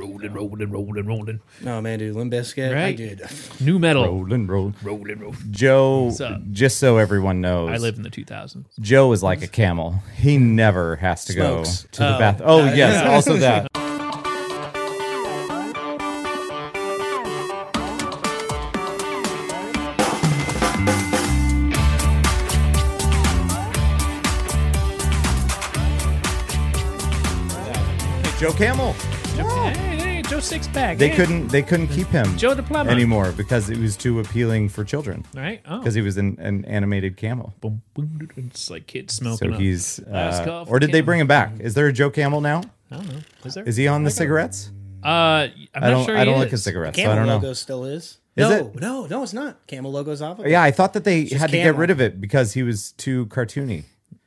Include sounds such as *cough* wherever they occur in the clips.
rolling, rolling, rolling, rolling. Oh man, dude, Limp Bizkit. I Right. did. Nu metal, Rolling, rolling. rolling, rolling. Joe, up? just so everyone knows, I live in the 2000s. Joe is like a camel. He never has to Smokes. go to the Oh. bath. Oh Uh, yes, also *laughs* that. Joe Camel. Hey, hey, Joe They hey. couldn't. They couldn't keep him Joe the plumber. anymore because it was too appealing for children. Right? Oh. Because he was an, an animated camel. Boom, boom, doo, doo. It's like kids So up. he's. Uh, or did they bring him back? Is there a Joe Camel now? I don't know. Is there? Is he on the cigarettes? uh, I'm I don't. sure I don't look at is. cigarettes. so Camel I don't know. logo still is. Is no, it? no, no, it's not. Camel logo's off of. Yeah, I thought that they just had to get rid of it because he was too cartoony.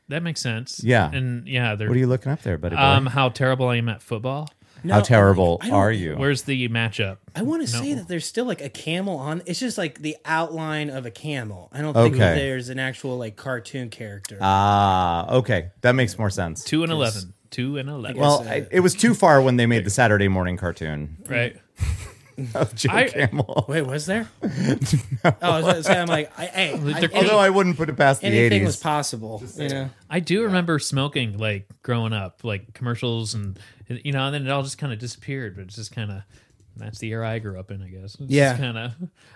That makes sense. Yeah. And yeah, they're. What are you looking up there, buddy? boy? um, how terrible I am at football. No, How terrible I don't- are you? Where's the matchup? I want to No. say that there's still like a camel on. It's just like the outline of a camel. I don't think that Okay. there's an actual like cartoon character. Ah, okay, that makes more sense. Two and eleven. Two and eleven. Well, I, it was too far when they made the Saturday morning cartoon right. *laughs* of Joe I- Camel. Wait, was there? *laughs* Oh, so, so I'm like, I, hey, I, They're- any- Although I wouldn't put it past the anything was eighties. possible. You know, I do remember smoking like growing up, like commercials and you know, and then it all just kind of disappeared. But it's just kind of that's the era I grew up in, I guess. It's Yeah. kind of.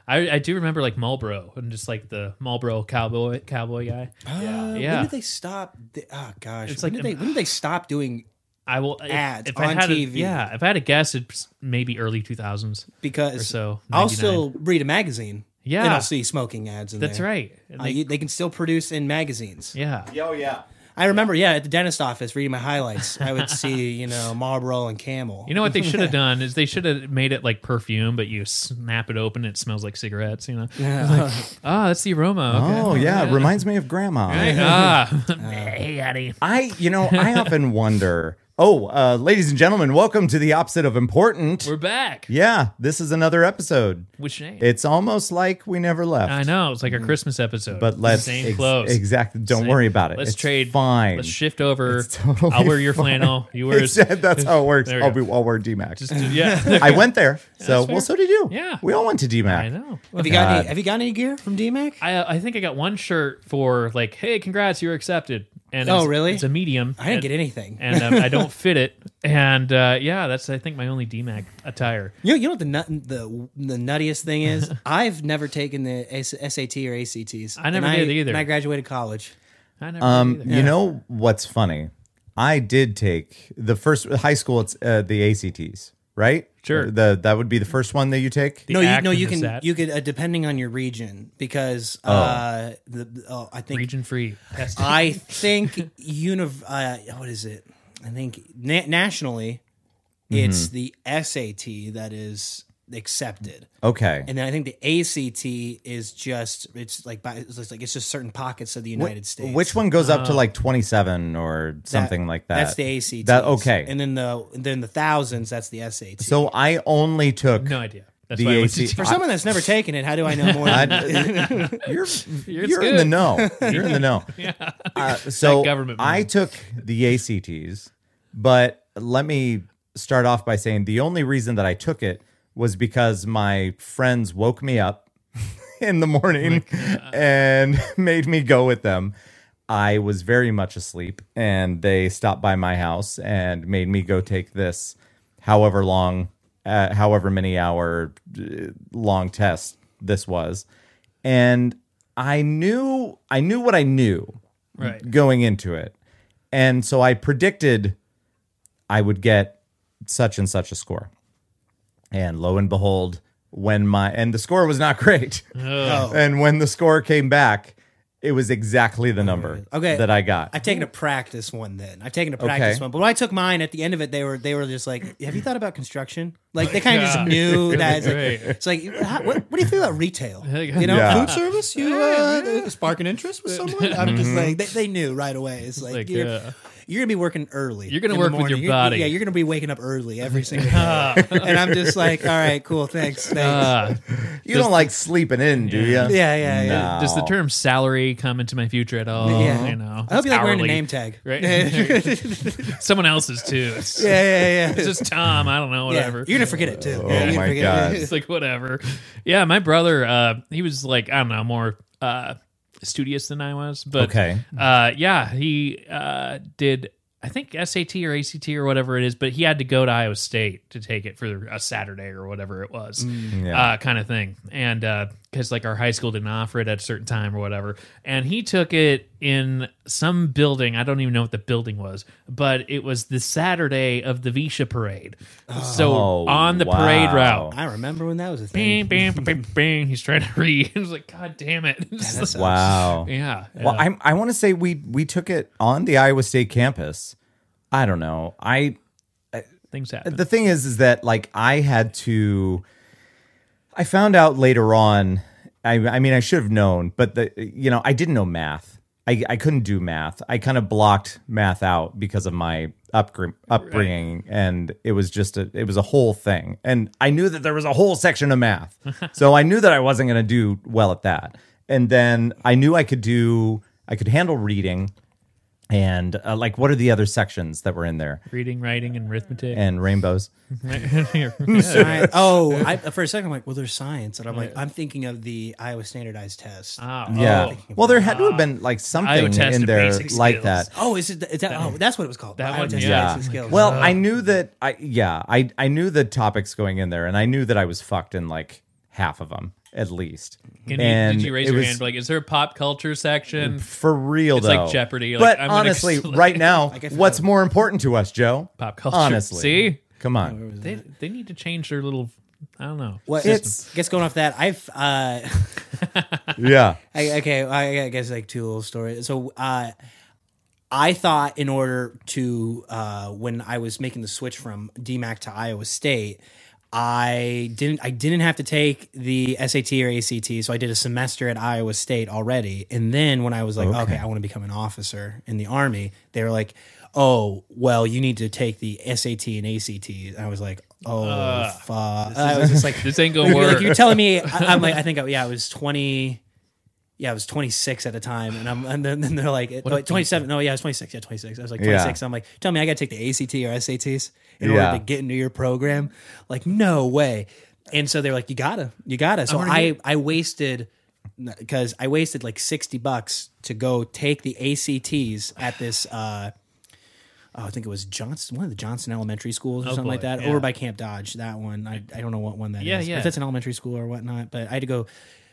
I I do remember like Marlboro and just like the Marlboro cowboy cowboy guy. Uh, Yeah. When did they stop? The, oh gosh, It's when like- did they when did they stop doing? I will if- Ads if I on had TV. A, yeah, if I had a guess, it's maybe early two thousands. Because Or so, I'll still read a magazine. Yeah. and I'll see smoking ads in That's there. right. And Uh, you- they can still produce in magazines. yeah. Oh yeah. I remember, yeah, at the dentist office reading my highlights, I would see, you know, Marlboro and Camel. You know what they should have *laughs* done is they should have made it like perfume, but you snap it open, it smells like cigarettes. You know, yeah oh that's the aroma. Okay. Oh yeah, it reminds me of Grandma. ah, *laughs* *laughs* hey, Eddie. I, you know, I often wonder. Oh, uh, ladies and gentlemen, welcome to the opposite of important. We're back. yeah, this is another episode. Which name? It's almost like we never left. I know it's like a Christmas episode, But let's same ex- clothes. exactly. Don't Same- worry about it. Let's It's trade. Fine. Let's shift over. It's totally I'll wear your fine. flannel. You wear. *laughs* It's- that's how it *laughs* works. There we I'll go. be. I'll wear DMACC. Just, yeah, *laughs* I went there. So fair. well, so did you. Yeah. we all went to DMACC. I know. have you got any? Have you got any gear from DMACC? I I think I got one shirt for like, hey, congrats, you're accepted. And Oh, it's- really? It's a medium. I didn't and, get anything. and um, I don't *laughs* fit it. And uh, yeah, that's I think my only DMACC attire. You know, you know what the nut, the the nuttiest thing is? *laughs* I've never taken the SAT or ACTs. I never And did either. And I graduated college. I never Um, did either. you know what's funny? I did take the first high school. It's uh, the ACTs, right? Sure. The that would be the first one that you take. The no, you act no, you can sat. you could uh, depending on your region because uh the oh, I think region free. *laughs* I think univ uh, what is it? I think na- nationally it's the SAT that is accepted. Okay. And then I think the ACT is just it's like by, it's just like it's just certain pockets of the United States. Which one goes up to like twenty seven or That- something like that? That's the ACT. That okay. And then the then the thousands that's the SAT. so I only took. no idea. That's The why I went to AC for someone that's never taken it, how do I know more? I- than- *laughs* you're It's you're in the good. know. *laughs* You're in the know. Uh, so That government I money. took the ACTs, but let me start off by saying the only reason that I took it was because my friends woke me up *laughs* in the morning *laughs* and *laughs* made me go with them. I was very much asleep, and they stopped by my house and made me go take this, however long, uh, however many hour uh, long test this was, and I knew I knew what I knew Right. going into it, and so I predicted I would get such and such a score, and lo and behold, when my and the score was not great, Oh. and when the score came back, it was exactly the number Okay. that I got. I've taken a practice one then. I've taken a practice Okay. one. But when I took mine at the end of it, they were they were just like, Have you thought about construction? Like they kind of *laughs* just God. knew *laughs* that it's like, it's like how, what, what do you feel about retail? *laughs* You know, Yeah. food service? You uh, spark an interest with someone? I'm just like they, they knew right away. It's like, like, you're- uh, you're gonna be working early. You're gonna work with your morning. You're- body. yeah, you're gonna be waking up early every *laughs* single day. and I'm just like, all right, cool, thanks, thanks. Uh, You don't like sleeping in, do you? yeah, yeah, yeah. No. does the term salary come into my future at all? Yeah. You know, I hope you like wearing a name tag. Right. *laughs* Someone else's too. It's, Yeah, yeah, yeah. it's just Tom. I don't know. Yeah, Whatever. You're gonna forget it too. Oh Yeah, my God. it. *laughs* it's like whatever. Yeah, my brother, uh, he was like I don't know more uh, studious than I was, but Okay. uh, yeah, he uh, did. I think SAT or ACT or whatever it is, but he had to go to Iowa State to take it for a Saturday or whatever it was, Yeah. uh, kind of thing. And because like our high school didn't offer it at a certain time or whatever, and he took it in some building. I don't even know what the building was, but it was the Saturday of the VEISHEA parade. so Oh, on the parade route, I remember when that was a thing. bang, bang, bang, bang. He's trying to *laughs* read. It was like, God damn it. Like- *laughs* Wow. yeah. Well, yeah. I'm, I want to say we we took it on the Iowa State campus. I don't know. I things happen. the thing is is that like I had to I found out later on I, I mean I should have known but the you know I didn't know math. I, I couldn't do math. I kind of blocked math out because of my upgr- upbringing and it was just a it was a whole thing. And I knew that there was a whole section of math. So I knew that I wasn't going to do well at that. And then I knew I could do I could handle reading and uh, like what are the other sections that were in there Reading, writing, and arithmetic. and rainbows Science. *laughs* Oh, I, for a second, I'm like, well, there's science, and I'm like, I'm thinking of the Iowa standardized test. Ah, Yeah. oh. well, there had to have been like something test in there like that. Oh, is it? Is that, oh, that's what it was called. That Iowa one, test yeah. basic skills. Well, Uh, I knew that I yeah, I I knew the topics going in there and I knew that I was fucked in like half of them at least. Can you, and did you raise it your was hand? Like, is there a pop culture section? for real It's though. like Jeopardy, like, but I'm gonna honestly, *laughs* right now, what's more important to us, Joe? Pop culture. Honestly. See? Come on. They, they need to change their little. I don't know. what, it's- I guess going off that, I've uh, *laughs* Yeah. *laughs* I, okay, I, I guess like two little stories. So, uh, I thought in order to uh, when I was making the switch from DMACC to Iowa State, I didn't I didn't have to take the SAT or ACT, so I did a semester at Iowa State already. And then when I was like, okay, Okay. I want to become an officer in the army, they were like, oh, well, you need to take the SAT and ACT. And I was like, oh fuck. I was just like, *laughs* This ain't gonna *laughs* work. like, you're telling me I, I'm like I think I, yeah I was 20 yeah I was 26 at the time and I'm and then, then they're like a no, 27 no yeah I was 26 yeah 26 I was like Yeah. 26 I'm like tell me I got to take the ACT or SATs in Yeah. order to get into your program like no way and so they're like you gotta you gotta so I I wasted because I wasted like 60 bucks to go take the ACTs at this uh Oh, I think it was Johnson, one of the Johnson Elementary schools or Oh, something like that, yeah. over by Camp Dodge. That one, I, I don't know what one that is. Yeah, yeah. If that's an elementary school or whatnot, but I had to go.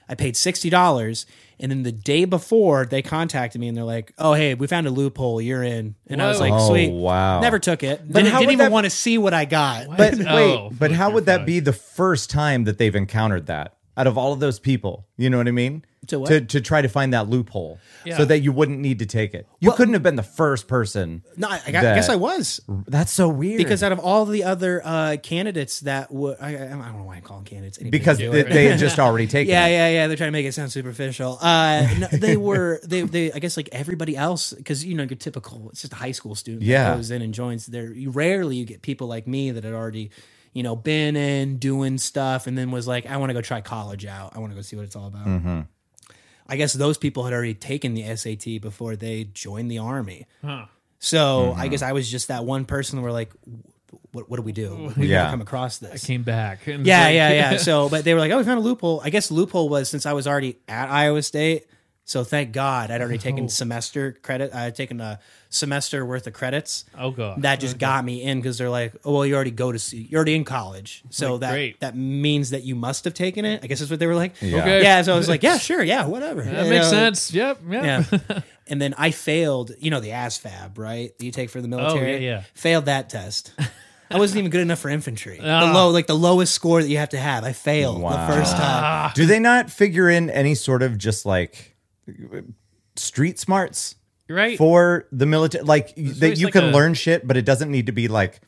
I paid sixty dollars, and then the day before they contacted me and they're like, "Oh, hey, we found a loophole. You're in." And I was Whoa. like, Oh, "Sweet, wow. Never took it. But didn't how didn't would even that- want to see what I got. But *laughs* Oh, wait, but how would that be the first time that they've encountered that out of all of those people? You know what I mean? To what? To, to try to find that loophole Yeah. so that you wouldn't need to take it. You couldn't have been the first person. no, I, I guess that- I was That's so weird. because out of all the other uh, candidates that would, I, I don't know why I call them candidates. Because do they, it. they had *laughs* just already taken Yeah, it. yeah, yeah. They're trying to make it sound superficial. Uh, no, they were, *laughs* they, they, I guess, like everybody else, because you know, your typical, it's just a high school student Yeah. that goes in and joins. There, you rarely you get people like me that had already, you know, been in doing stuff, and then was like, I want to go try college out. I want to go see what it's all about. Mm-hmm. I guess those people had already taken the SAT before they joined the army. Huh. So Mm-hmm. I guess I was just that one person where like, what, what do we do? We've Yeah. never come across this. I came back. and *laughs* Yeah, like- yeah, yeah. *laughs* So, but they were like, "Oh, we found a loophole." I guess loophole was since I was already at Iowa State. So thank God I'd already Oh. taken semester credit. I had taken a semester worth of credits. Oh god. That just got me in because they're like, "Oh, well, you already go to see, you're already in college, so Like, that great. that means that you must have taken it." I guess that's what they were like. Yeah. Okay. Yeah. So I was like, "Yeah, *laughs* sure, yeah, whatever." that You makes know, sense. Yep. Yeah. Yeah. *laughs* and then I failed. You know the ASVAB, right? That you take for the military. Oh, yeah. Failed that test. I wasn't even good enough for infantry. The Ah. low, like the lowest score that you have to have. I failed Wow. the first time. Do they not figure in any sort of just like street smarts right. for the military? Like that you like can a- learn shit, but it doesn't need to be like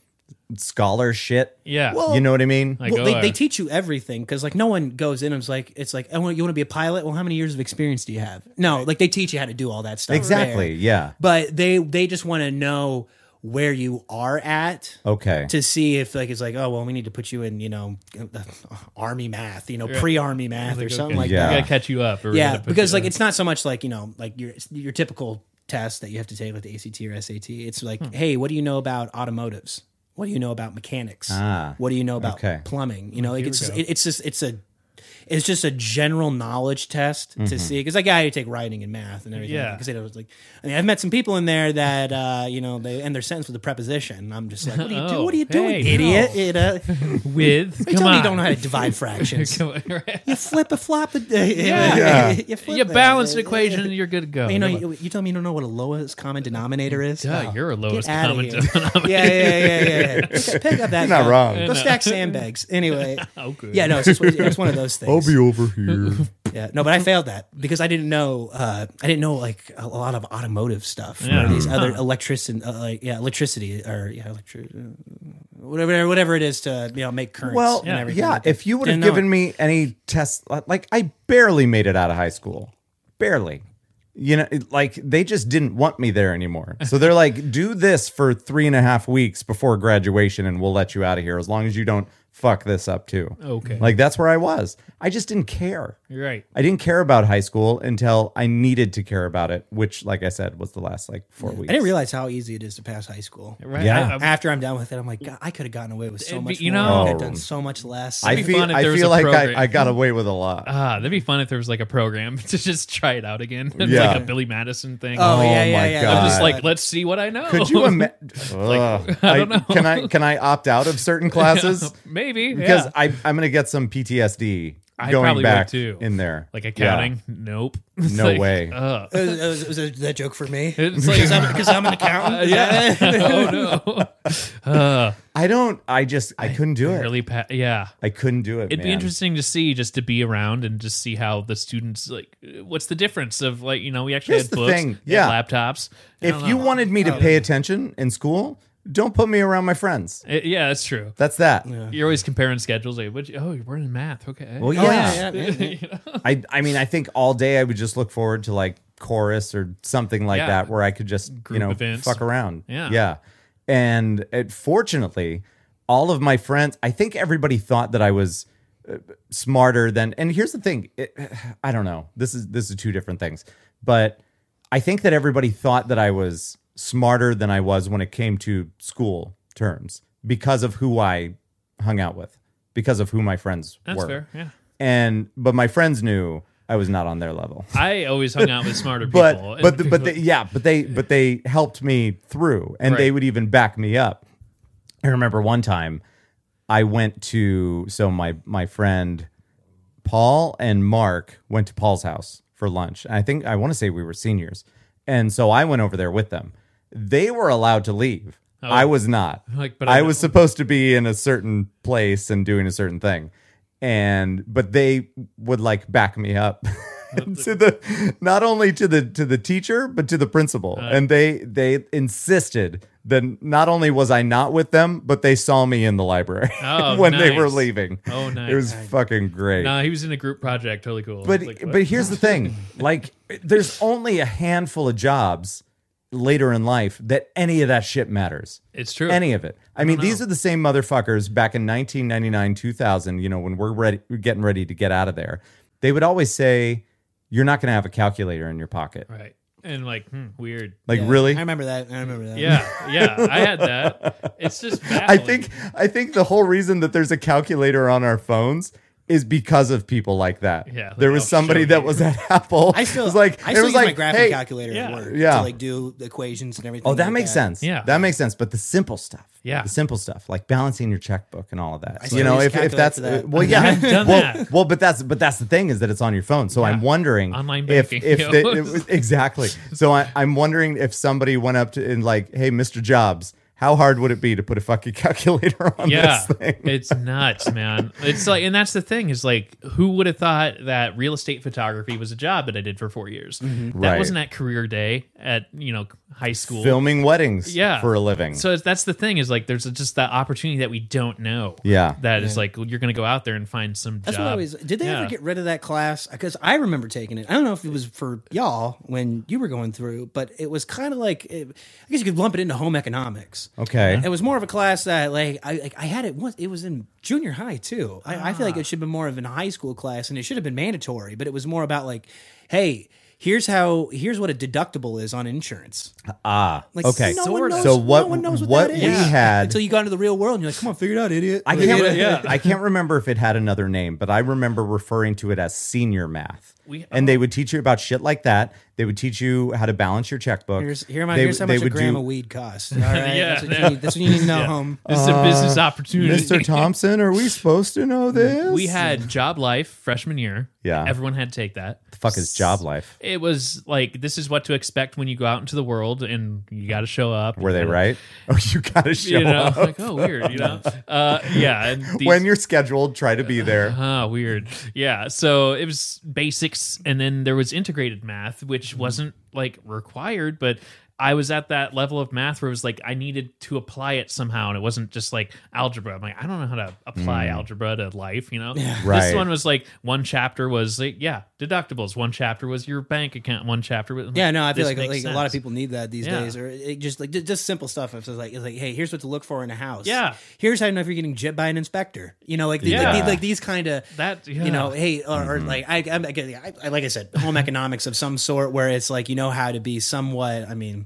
scholar shit. Yeah. Well, you know what I mean? Like, well, oh, they, uh, they teach you everything because like no one goes in and is like it's like I want you want to be a pilot. Well, how many years of experience do you have? No, like they teach you how to do all that stuff. exactly. there. Yeah. But they they just want to know where you are at Okay. to see if like it's like oh well we need to put you in you know *laughs* army math you know pre army math or something okay, like Yeah. We gotta catch you up. Or we Yeah, gotta put because you- like it's not so much like you know like your your typical test that you have to take like the ACT or SAT. It's like Hmm. hey, what do you know about automotives? What do you know about mechanics? Ah, what do you know about okay. plumbing? You know, like Here it's just, it, it's just it's a it's just a general knowledge test Mm-hmm. to see because like I had to take writing and math and everything. Yeah. because it was like I mean I've met some people in there that uh, you know they end their sentence with a preposition. I'm just like, what are you *laughs* Oh, doing? What are you doing, hey, idiot? no. You know, *laughs* with *laughs* they come tell me on. you don't know how to divide fractions. On, right. you flip a flop. The, Yeah. you, flip you it. balance an equation and you're good to go. You know, you, you tell me you don't know what a lowest common denominator is. Yeah, Oh, you're a lowest common denominator. Yeah, yeah, yeah, yeah. yeah. Pick, pick up that. You're not guy. wrong. Go stack sandbags. Anyway. oh, good. Yeah, no, it's just it's one of those things. Over here. *laughs* Yeah, no, but I failed that because I didn't know. Uh, I didn't know like a lot of automotive stuff Yeah. or these other electricity, uh, like yeah, electricity or yeah, electric, uh, whatever, whatever it is to you know make currents. Well, and Yeah. everything yeah. like that. If you would have Didn't know given it. me any tests, like I barely made it out of high school, barely. You know, it- like they just didn't want me there anymore. So they're like, do this for three and a half weeks before graduation, and we'll let you out of here as long as you don't fuck this up too. Okay. Like that's where I was. I just didn't care. You're right. I didn't care about high school until I needed to care about it, which, like I said, was the last like four weeks. I didn't realize how easy it is to pass high school. Right. Yeah. I- I- After I'm done with it, I'm like, God, I could have gotten away with so It'd be- much you more. know- I could have done so much less. I be feel, fun if I there was feel a like program. I, I got away with a lot. Ah, that'd be fun if there was like a program *laughs* to just try it out again. *laughs* It's Yeah. like a Billy Madison thing. oh, Oh yeah, yeah, my yeah. God. I'm just like, let's see what I know. Could you imagine? *laughs* I don't know. Can I can I opt out of certain classes Maybe because yeah. I I'm gonna get some PTSD I going probably would back too. in there. like Yeah. accounting. Nope. *laughs* It's No like, way. ugh. Uh, was, was, was that joke for me? *laughs* It's like, Because I'm, 'cause I'm an accountant. *laughs* yeah. oh no. Uh, I don't. I just I couldn't do it. really, pa- yeah. I couldn't do it. It'd be interesting to see, just to be around and just see how the students like. What's the difference of like you know we actually Here's had books, thing, we had yeah. laptops. If you know. wanted me to Oh. pay attention in school, don't put me around my friends. It- yeah, that's true. That's that. You're always comparing schedules. Like, what? You, oh, you're learning math. Okay. Well, Oh, yeah. yeah, yeah, yeah, yeah. *laughs* I I mean, I think all day I would just look forward to like chorus or something like Yeah. that where I could just you know events. fuck around. Yeah. yeah. And it, fortunately, all of my friends, I think everybody thought that I was uh, smarter than. And here's the thing, it, *sighs* I don't know. This is this is two different things, but I think that everybody thought that I was smarter than I was when it came to school terms because of who I hung out with, because of who my friends That's were fair. Yeah. and but my friends knew I was not on their level. *laughs* I always hung out with smarter *laughs* people. But and but the, but they, yeah, but they but they helped me through, and they Right. would even back me up. I remember one time I went to so my my friend Paul and Mark went to Paul's house for lunch. I think I want to say we were seniors, and so I went over there with them. They were allowed to leave. Oh. I was not. Like, but I I was supposed to be in a certain place and doing a certain thing, and but they would like back me up *laughs* to the not only to the to the teacher but to the principal, and they they insisted that not only was I not with them, but they saw me in the library Oh, *laughs* when they were leaving. Oh, nice. It was fucking great. No, he was in a group project. Totally cool. But Like, but here's the *laughs* thing: like, there's only a handful of jobs later in life that any of that shit matters. it's true. Any of it. I, mean, these are the same motherfuckers back in 1999, 2000. You know, when we're ready, we're getting ready to get out of there. They would always say, "You're not going to have a calculator in your pocket." right. And like, hmm, weird. Like, Yeah, really? I remember that. I remember that. Yeah, yeah. *laughs* I had that. It's just. I think I think the whole reason that there's a calculator on our phones is because of people like that. Yeah, like, there was I'll somebody show that was at *laughs* Apple. I still it was like I it still was use like my graphic hey, calculator Yeah. at work Yeah. to like do the equations and everything. Oh, that like makes sense. Yeah. that makes sense. But the simple stuff, Yeah. the simple stuff like balancing your checkbook and all of that. still You know, if, if that's that. well, yeah, *laughs* I've done well, that. well, but that's but that's the thing is that it's on your phone. So I'm wondering Online if banking, if yo. they, it was- exactly. So I, I'm wondering if somebody went up to and like, hey, Mr. Jobs, how hard would it be to put a fucking *laughs* calculator on yeah, this thing? it's nuts, man. It's like, and that's the thing is like, who would have thought that real estate photography was a job that I did for four years? That Mm-hmm. Right. wasn't at career day at you know high school. Filming weddings yeah, for a living. So it's, that's the thing is like, there's just that opportunity that we don't know. Yeah. that is like you're going to go out there and find some That's job. what I always. Did they Yeah. ever get rid of that class? Because I remember taking it. I don't know if it was for y'all when you were going through, but it was kind of like it, I guess you could lump it into home economics. Okay. It was more of a class that like I like, I had it once. It was in junior high too. I, I feel like it should have been more of a high school class, and it should have been mandatory. But it was more about like, hey, here's how here's what a deductible is on insurance. Ah, Like, okay. no one knows, so what no one knows what, what that we is. had *laughs* until you got into the real world, and you're like, come on, figure it out, idiot. I can't *laughs* yeah. I can't remember if it had another name, but I remember referring to it as senior math. We- and they would teach you about shit like that. They would teach you how to balance your checkbook. Here's here, my, They- here's how they much a gram do- of weed costs. *laughs* All right, Yeah, that's, what yeah. you need, that's what you need to know, Yeah. home. This is a business opportunity. Mr. Thompson, are we supposed to know *laughs* this? we had job life freshman year. Yeah. everyone had to take that. the fuck is job life? It was like this is what to expect when you go out into the world, and you got to show up. Were they gotta- right? *laughs* Oh, you gotta show You know, up. like oh weird, you know. Uh, yeah, and these, when you're scheduled, try to be there. Ah, weird. Yeah. So it was and then there was integrated math, which wasn't like required, but I was at that level of math where it was like I needed to apply it somehow, and it wasn't just like algebra. I'm like, I don't know how to apply algebra to life, you know. Mm. Right. This one was like one chapter was like yeah deductibles. One chapter was your bank account. One chapter was Yeah, no, I feel like, like a lot of people need that these Yeah. days, or it just like just simple stuff. It's just like it's like, hey, here's what to look for in a house. Yeah. here's how to know if you're getting jipped by an inspector. You know, like the, Yeah. like, the- like these kind of That yeah. you know, hey, or, or Mm-hmm. like I, I, I, I, like I said, home *laughs* economics of some sort, where it's like you know how to be somewhat. I mean,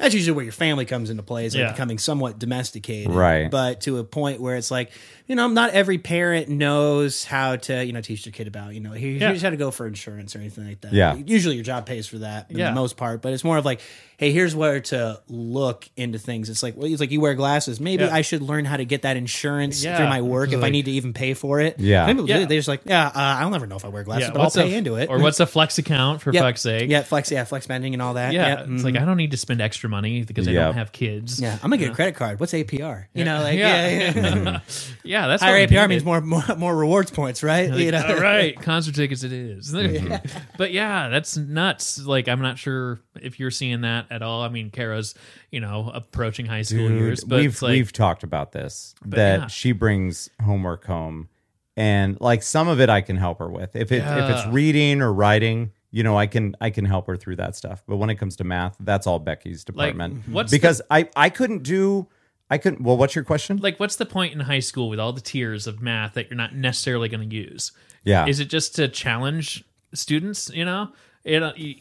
that's usually where your family comes into play, is like Yeah. becoming somewhat domesticated, Right. But to a point where it's like, you know, not every parent knows how to, you know, teach their kid about, you know, here, Yeah. here's how to go for insurance or anything like that. Yeah. usually your job pays for that, for Yeah. the most part. But it's more of like, hey, here's where to look into things. It's like, well, it's like you wear glasses. Maybe Yeah. I should learn how to get that insurance Yeah. through my work if I need to even pay for it. Yeah. Some people do. Yeah. They're just like, yeah, uh, I'll never know if I wear glasses, yeah, but I'll what's a- pay into it. Or what's a flex account for *laughs* yeah, fuck's sake? Yeah, flex, yeah, flex spending and all that. Yeah, Yeah, it's like I don't need to spend extra money because I Yep. don't have kids. yeah, I'm gonna get a credit card. What's APR? You know, like Yeah. yeah, yeah. *laughs* Mm-hmm. yeah, that's higher what we APR needed. means more, more more rewards points, right? you know, All right, *laughs* concert tickets it is. *laughs* Mm-hmm. but yeah, that's nuts. Like I'm not sure if you're seeing that at all. I mean, Kara's, you know, approaching high school Dude, years, but we've it's like we've talked about this that yeah. she brings homework home, and like some of it I can help her with. If it if it's Yeah. reading or writing, you know, I can I can help her through that stuff. But when it comes to math, that's all Becky's like department. what's the- because I I couldn't do I couldn't. Well, what's your question? like what's the point in high school with all the tiers of math that you're not necessarily going to use? yeah, Is it just to challenge students? You know, it. Uh, you-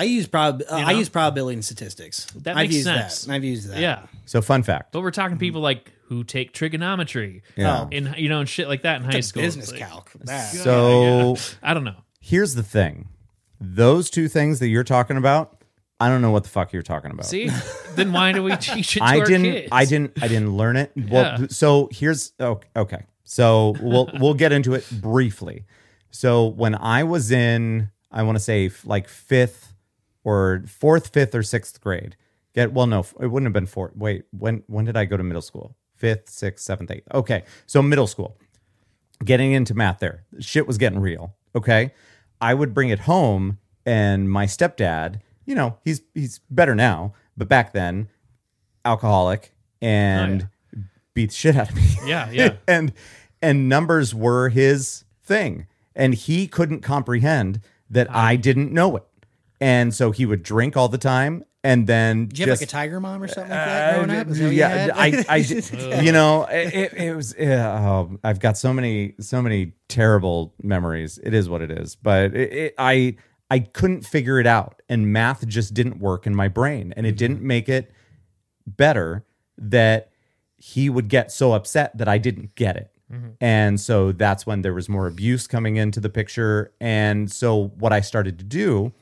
I use prob uh, I know? use probability and statistics. That I've makes used sense. that. I've used that. yeah, so fun fact. but we're talking people like who take trigonometry, Yeah. Oh. in you know, and shit like that in high school. business like- calc. That. So I don't know. here's the thing: those two things that you're talking about, I don't know what the fuck you're talking about. See, then why do we *laughs* teach it to I our didn't. kids? I didn't. I didn't learn it. *laughs* Well, Yeah. so here's oh, okay. So we'll we'll get into it briefly. So when I was in, I want to say f- like fifth or fourth, fifth or sixth grade. Get well, no, it wouldn't have been fourth. Wait, when when did I go to middle school? Fifth, sixth, seventh, eighth. Okay, so middle school. Getting into math there, shit was getting real. Okay, I would bring it home, and my stepdad, you know, he's he's better now, but back then, alcoholic and oh, beat the shit out of me. Yeah, yeah. *laughs* and and numbers were his thing, and he couldn't comprehend that I didn't know it, and so he would drink all the time, and then Did you have just like a tiger mom or something like that uh, growing up? Is that what you yeah. I, I, *laughs* *laughs* you know, it, it, was. Yeah, oh, I've got so many, so many terrible memories. It is what it is, but it, it, I, I couldn't figure it out, and math just didn't work in my brain, and it mm-hmm. didn't make it better that he would get so upset that I didn't get it. Mm-hmm. And so that's when there was more abuse coming into the picture. And so what I started to do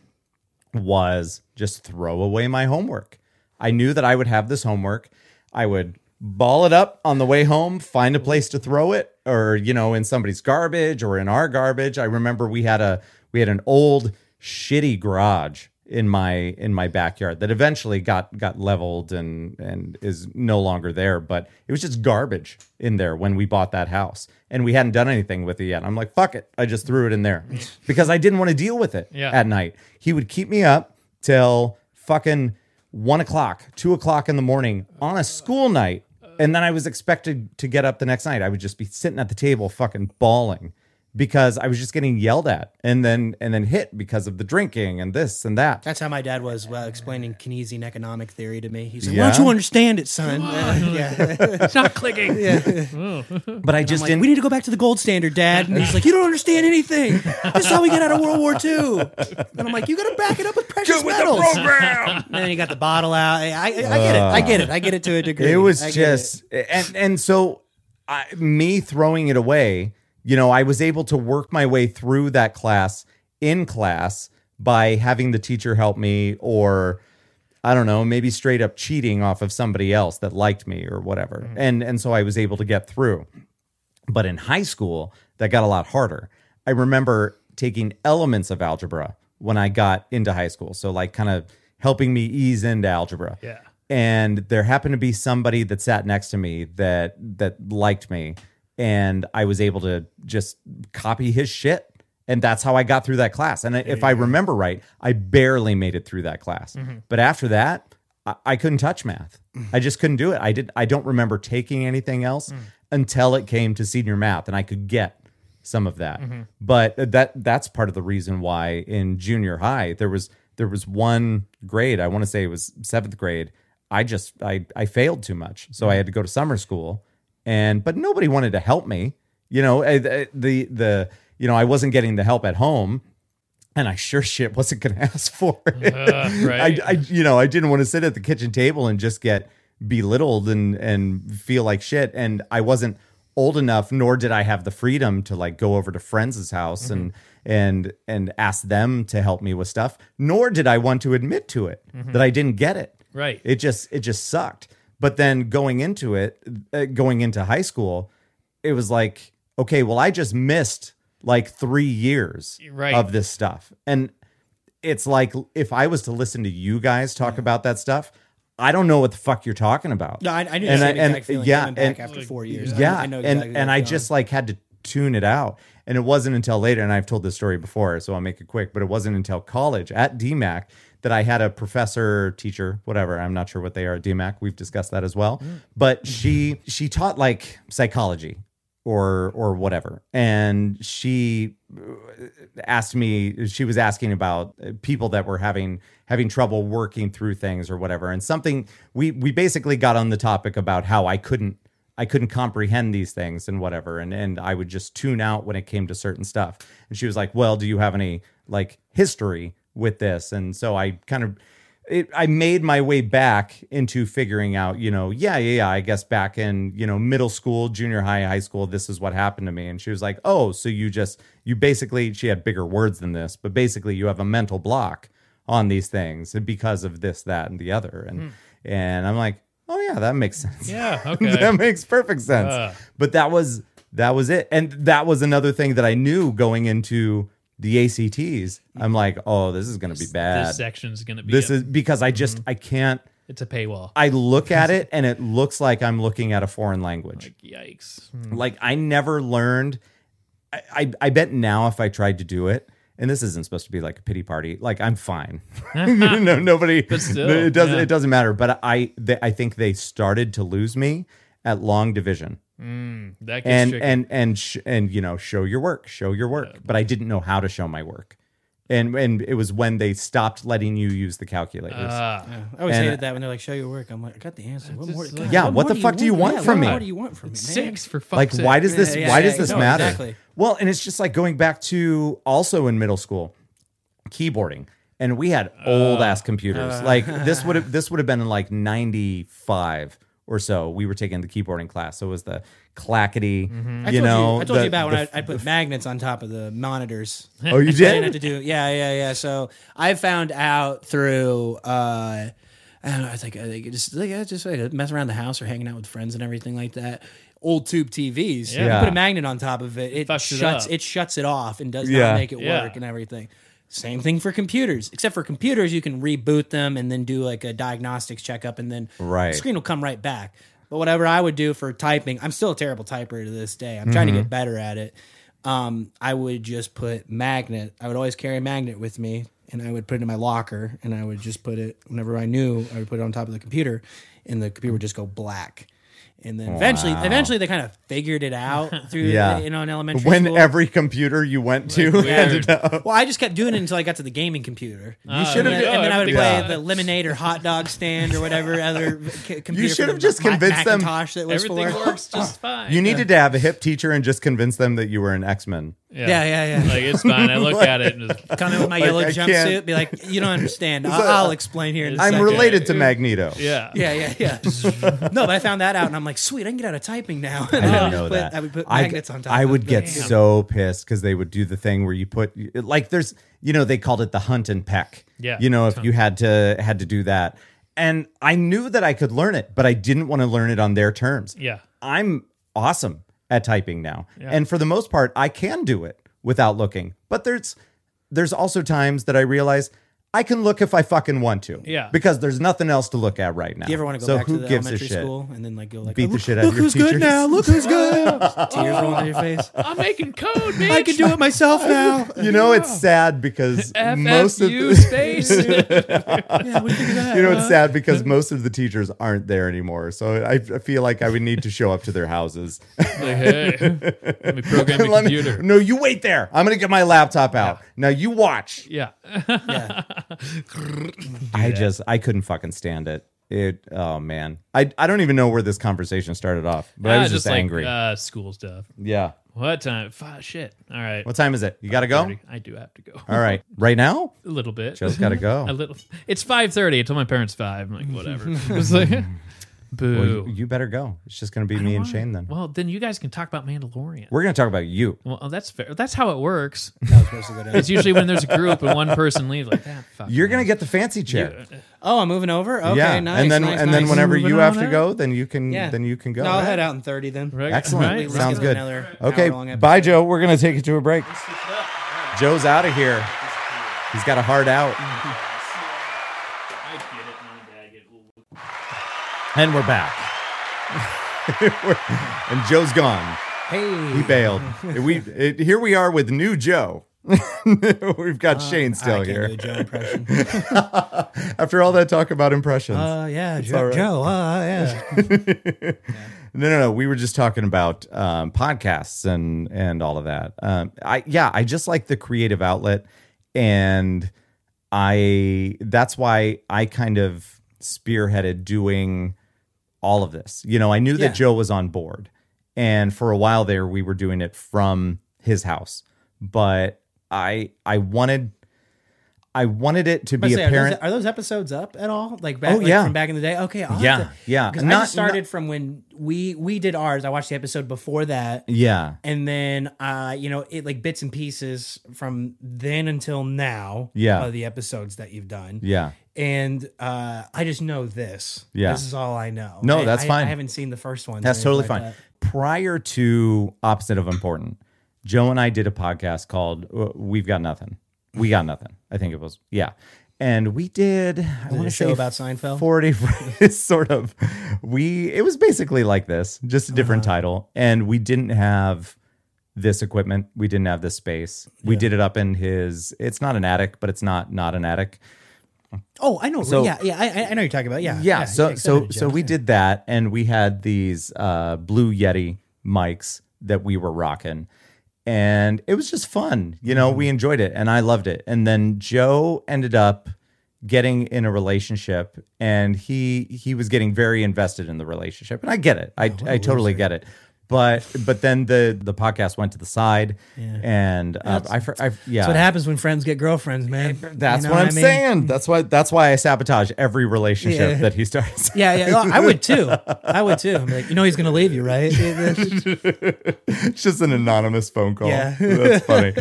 was just throw away my homework. I knew that I would have this homework. I would ball it up on the way home, find a place to throw it or you know in somebody's garbage or in our garbage. I remember we had a we had an old shitty garage in my in my backyard that eventually got got leveled and and is no longer there but it was just garbage in there when we bought that house. And we hadn't done anything with it yet. I'm like fuck it. I just threw it in there. *laughs* Because i didn't want to deal with it Yeah. at night. He would keep me up till fucking one o'clock two o'clock in the morning on a school night. And then i was expected to get up the next night. I would just be sitting at the table fucking bawling because I was just getting yelled at and then and then hit because of the drinking and this and that. That's how my dad was well, explaining Keynesian economic theory to me. He's like, Yeah? "Why don't you understand it, son?" Uh, *laughs* yeah. *laughs* It's not clicking. But I just like, didn't. we need to go back to the gold standard, Dad. And he's like, "You don't understand anything. This is how we get out of World War II." And I'm like, "You got to back it up with precious metals." program. *laughs* And then he got the bottle out. I, I, I get it. I get it. I get it to a degree. it was I get just and and so I, me throwing it away. You know, I was able to work my way through that class in class by having the teacher help me or I don't know, maybe straight up cheating off of somebody else that liked me or whatever. Mm-hmm. And and so I was able to get through. But in high school, that got a lot harder. I remember taking elements of algebra when I got into high school. So like kind of helping me ease into algebra. Yeah. And there happened to be somebody that sat next to me that that liked me and I was able to just copy his shit. And that's how I got through that class. And if I remember right, I barely made it through that class. But after that, I, I couldn't touch math. I just couldn't do it. I did. I don't remember taking anything else until it came to senior math, and I could get some of that. But that that's part of the reason why in junior high there was there was one grade. I want to say it was seventh grade. I just I I failed too much, so I had to go to summer school, and but nobody wanted to help me. You know eh, the eh, the, the you know I wasn't getting the help at home and I sure shit wasn't going *laughs* to ask for it. *laughs* right. I, I, you know, I didn't want to sit at the kitchen table and just get belittled and and feel like shit. And I wasn't old enough, nor did I have the freedom to like go over to friends' house mm-hmm. and and and ask them to help me with stuff. Nor did I want to admit to it mm-hmm. that I didn't get it. Right. It just it just sucked. But then going into it, uh, going into high school, it was like, okay, well, I just missed like three years Right. of this stuff, and it's like if I was to listen to you guys talk about that stuff, I don't know what the fuck you're talking about. No, I, I knew And the I- same and- exact feeling yeah, coming back and- after four years. Yeah, I, know and exactly and what I just like had to tune it out, and it wasn't until later, and I've told this story before, so I'll make it quick. But it wasn't until college at DMACC that I had a professor, teacher, whatever. I'm not sure what they are at DMACC. We've discussed that as well. But she she taught like psychology or or whatever, and she asked me she was asking about uh, people that were having having trouble working through things or whatever and something we we basically got on the topic about how I couldn't I couldn't comprehend these things and whatever and and I would just tune out when it came to certain stuff and she was like well do you have any like history with this and so I kind of it, I made my way back into figuring out, you know, yeah, yeah, yeah. I guess back in, you know, middle school, junior high, high school, this is what happened to me. And she was like, oh, so you just, you basically, she had bigger words than this, but basically you have a mental block on these things because of this, that, and the other. And, and I'm like, oh, yeah, that makes sense. Yeah. *laughs* Okay. that makes perfect sense. Uh. but that was, that was it. And that was another thing that I knew going into the ACTs. I'm like, oh, this is going to be bad This section's gonna be. this is because I just I can't It's a paywall. I look at it *laughs* and it looks like I'm looking at a foreign language. Like, yikes. Hmm. Like I never learned I, I I bet now if I tried to do it and this isn't supposed to be like a pity party. Like I'm fine. *laughs* no, *laughs* nobody. But still, it doesn't. yeah. It doesn't matter. But I, they, I think they started to lose me at long division, Mm, that gets and tricky. and and sh- and you know, show your work, show your work. But I didn't know how to show my work, and and it was when they stopped letting you use the calculators. Ah. I always And- hated that when they're like, "Show your work." I'm like, "I got the answer. What more? like- Yeah, what what more the fuck do you want Yeah, from me? more do you want from me, man? Six for fuck's like sake. why does this Yeah, yeah, why yeah, does this no, matter exactly. well and it's just like going back to also in middle school keyboarding and we had old ah. ass computers ah. like this would *laughs* have this would have been in like 95 or so we were taking the keyboarding class so it was the clackety mm-hmm. I you told know you, I told the- you about the- when I, I put magnets on top of the monitors. *laughs* oh you *laughs* I didn't have to do. Yeah, yeah, yeah. So I found out through. uh I don't know. I think I think just like I just like, uh, mess around the house or hanging out with friends and everything like that. Old tube TVs. Yeah. You put a magnet on top of it. It Fucks it shuts up. it, shuts it off and does Yeah. not make it Yeah. work and everything. Same thing for computers. Except for computers, you can reboot them and then do like a diagnostics checkup, and then Right. the screen will come right back. But whatever I would do for typing, I'm still a terrible typer to this day. I'm trying to get better at it. Um, I would just put magnet. I would always carry a magnet with me, and I would put it in my locker, and I would just put it whenever I knew. I would put it on top of the computer, and the computer would just go black. And then eventually, Wow. eventually, they kind of figured it out *laughs* through, Yeah. you know, in elementary when school. every computer you went to ended up. Well, I just kept doing it until I got to the gaming computer. You should've- and, then, and then I would oh, play Yeah. the lemonade or hot dog stand or whatever *laughs* other c- computer. You should have just Ma- convinced them- Macintosh that was Everything for. works just *laughs* fine. You needed to have a hip teacher and just convince them that you were an X Men. Yeah, Yeah, yeah, yeah. Like it's fine. I look *laughs* at it and just, Come in with my Like, yellow I jumpsuit, can't- be like, "You don't understand. I'll, I'll explain here." In a I'm second. related to Magneto. yeah, Yeah, yeah, yeah. *laughs* no, but I found that out, and I'm like, "Sweet, I can get out of typing now." I *laughs* didn't would know put, that. I would put I- magnets on top. I of would it. get Damn. so pissed because they would do the thing where you put like there's you know they called it the hunt and peck. Yeah. You know if you had to had to do that, and I knew that I could learn it, but I didn't want to learn it on their terms. yeah. I'm awesome at typing now. And for the most part, I can do it without looking. But there's there's also times that I realize I can look if I fucking want to. Yeah. Because there's nothing else to look at right now. Do you ever want to go so back who to the gives a elementary shit? school and then like go like Beat the "Look- shit out of Look your who's good now. Look who's good. *laughs* Tears rolling down your face. I'm making code, bitch. I can do it myself now. *laughs* You know, it's sad because most of the, *laughs* space. yeah, we figured that. you know it's sad because most of the teachers aren't there anymore. So I, I feel like I would need to show up to their houses. like, hey, let me program the Let me- computer. no, you wait there. I'm gonna get my laptop out. Now you watch. Yeah. Yeah. I just I couldn't fucking stand it. It oh man. I I don't even know where this conversation started off, but I Ah, was just, like, angry. uh, school stuff. yeah. What time? Fuck, shit. All right. What time is it? You gotta go? 30. I do have to go. All right. Right now? A little bit. Joe's gotta go. *laughs* A little. It's five thirty. I told my parents five. I'm like, whatever. *laughs* it's like, boo. Well, you, you better go. It's just gonna be me and Why? Shane then. Well, then you guys can talk about Mandalorian. We're gonna talk about you. Well, oh, that's fair. That's how it works. That was supposed to go down. It's usually when there's a group and one person leaves, like that. Fuck You're gonna get the fancy chair. Oh, I'm moving over. Okay, yeah. nice. and then nice, and then whenever you have to go, then you can yeah, then you can go. No, I'll Right? head out in 30 then. Right? Excellent. Right? Sounds good. Okay. Bye, Joe. We're gonna take it to a break. Joe's out of here. He's got a hard out. *laughs* And we're back. *laughs* And Joe's gone. Hey, He bailed. we it, here we are with new Joe. *laughs* We've got Shane still here. *laughs* After all that talk about impressions. Uh, yeah, Joe. right. Joe. Uh, yeah. No, no, no. We were just talking about um, podcasts and and all of that. Um, I yeah, I just like the creative outlet, and I that's why I kind of spearheaded doing all of this. You know, I knew Yeah. that Joe was on board, and for a while there, we were doing it from his house, but I I wanted. I wanted it to be say, are, apparent. those, are those episodes up at all? Like back Oh, like, yeah. from back in the day? Okay, I'll Yeah, to, yeah. Because I Not- just started from when we we did ours. I watched the episode before that, yeah, and then uh, you know, it like bits and pieces from then until now. Yeah. of the episodes that you've done. yeah. And uh, I just know this. Yeah. this is all I know. No, I- that's I, fine. I haven't seen the first one. That's totally fine. Prior to Opposite of Important, Joe and I did a podcast called uh, We've Got Nothing. We Got Nothing. I think it was. Yeah. And we did, I want to show say about Seinfeld? 40, *laughs* sort of. We, it was basically like this, just a different Uh-huh. title. And we didn't have this equipment. We didn't have this space. We did it up in his, it's not an attic, but it's not, not an attic. Oh, I know. So- yeah, yeah, I, I know you're talking about. Yeah, yeah, so so so Joe, we yeah. did that and we had these uh blue yeti mics that we were rocking and it was just fun you know Mm-hmm. we enjoyed it and i loved it and then joe ended up getting in a relationship and he he was getting very invested in the relationship and i get it i i totally get it but but then the the podcast went to the side and uh, I, I yeah That's what happens when friends get girlfriends, man. that's You know what I'm I mean? saying. That's why. That's why I sabotage every relationship Yeah. that he starts. Yeah, yeah. no, I would too. I would too. I'm like, you know, he's gonna leave you, right? *laughs* it's just an anonymous phone call. Yeah. *laughs* That's funny.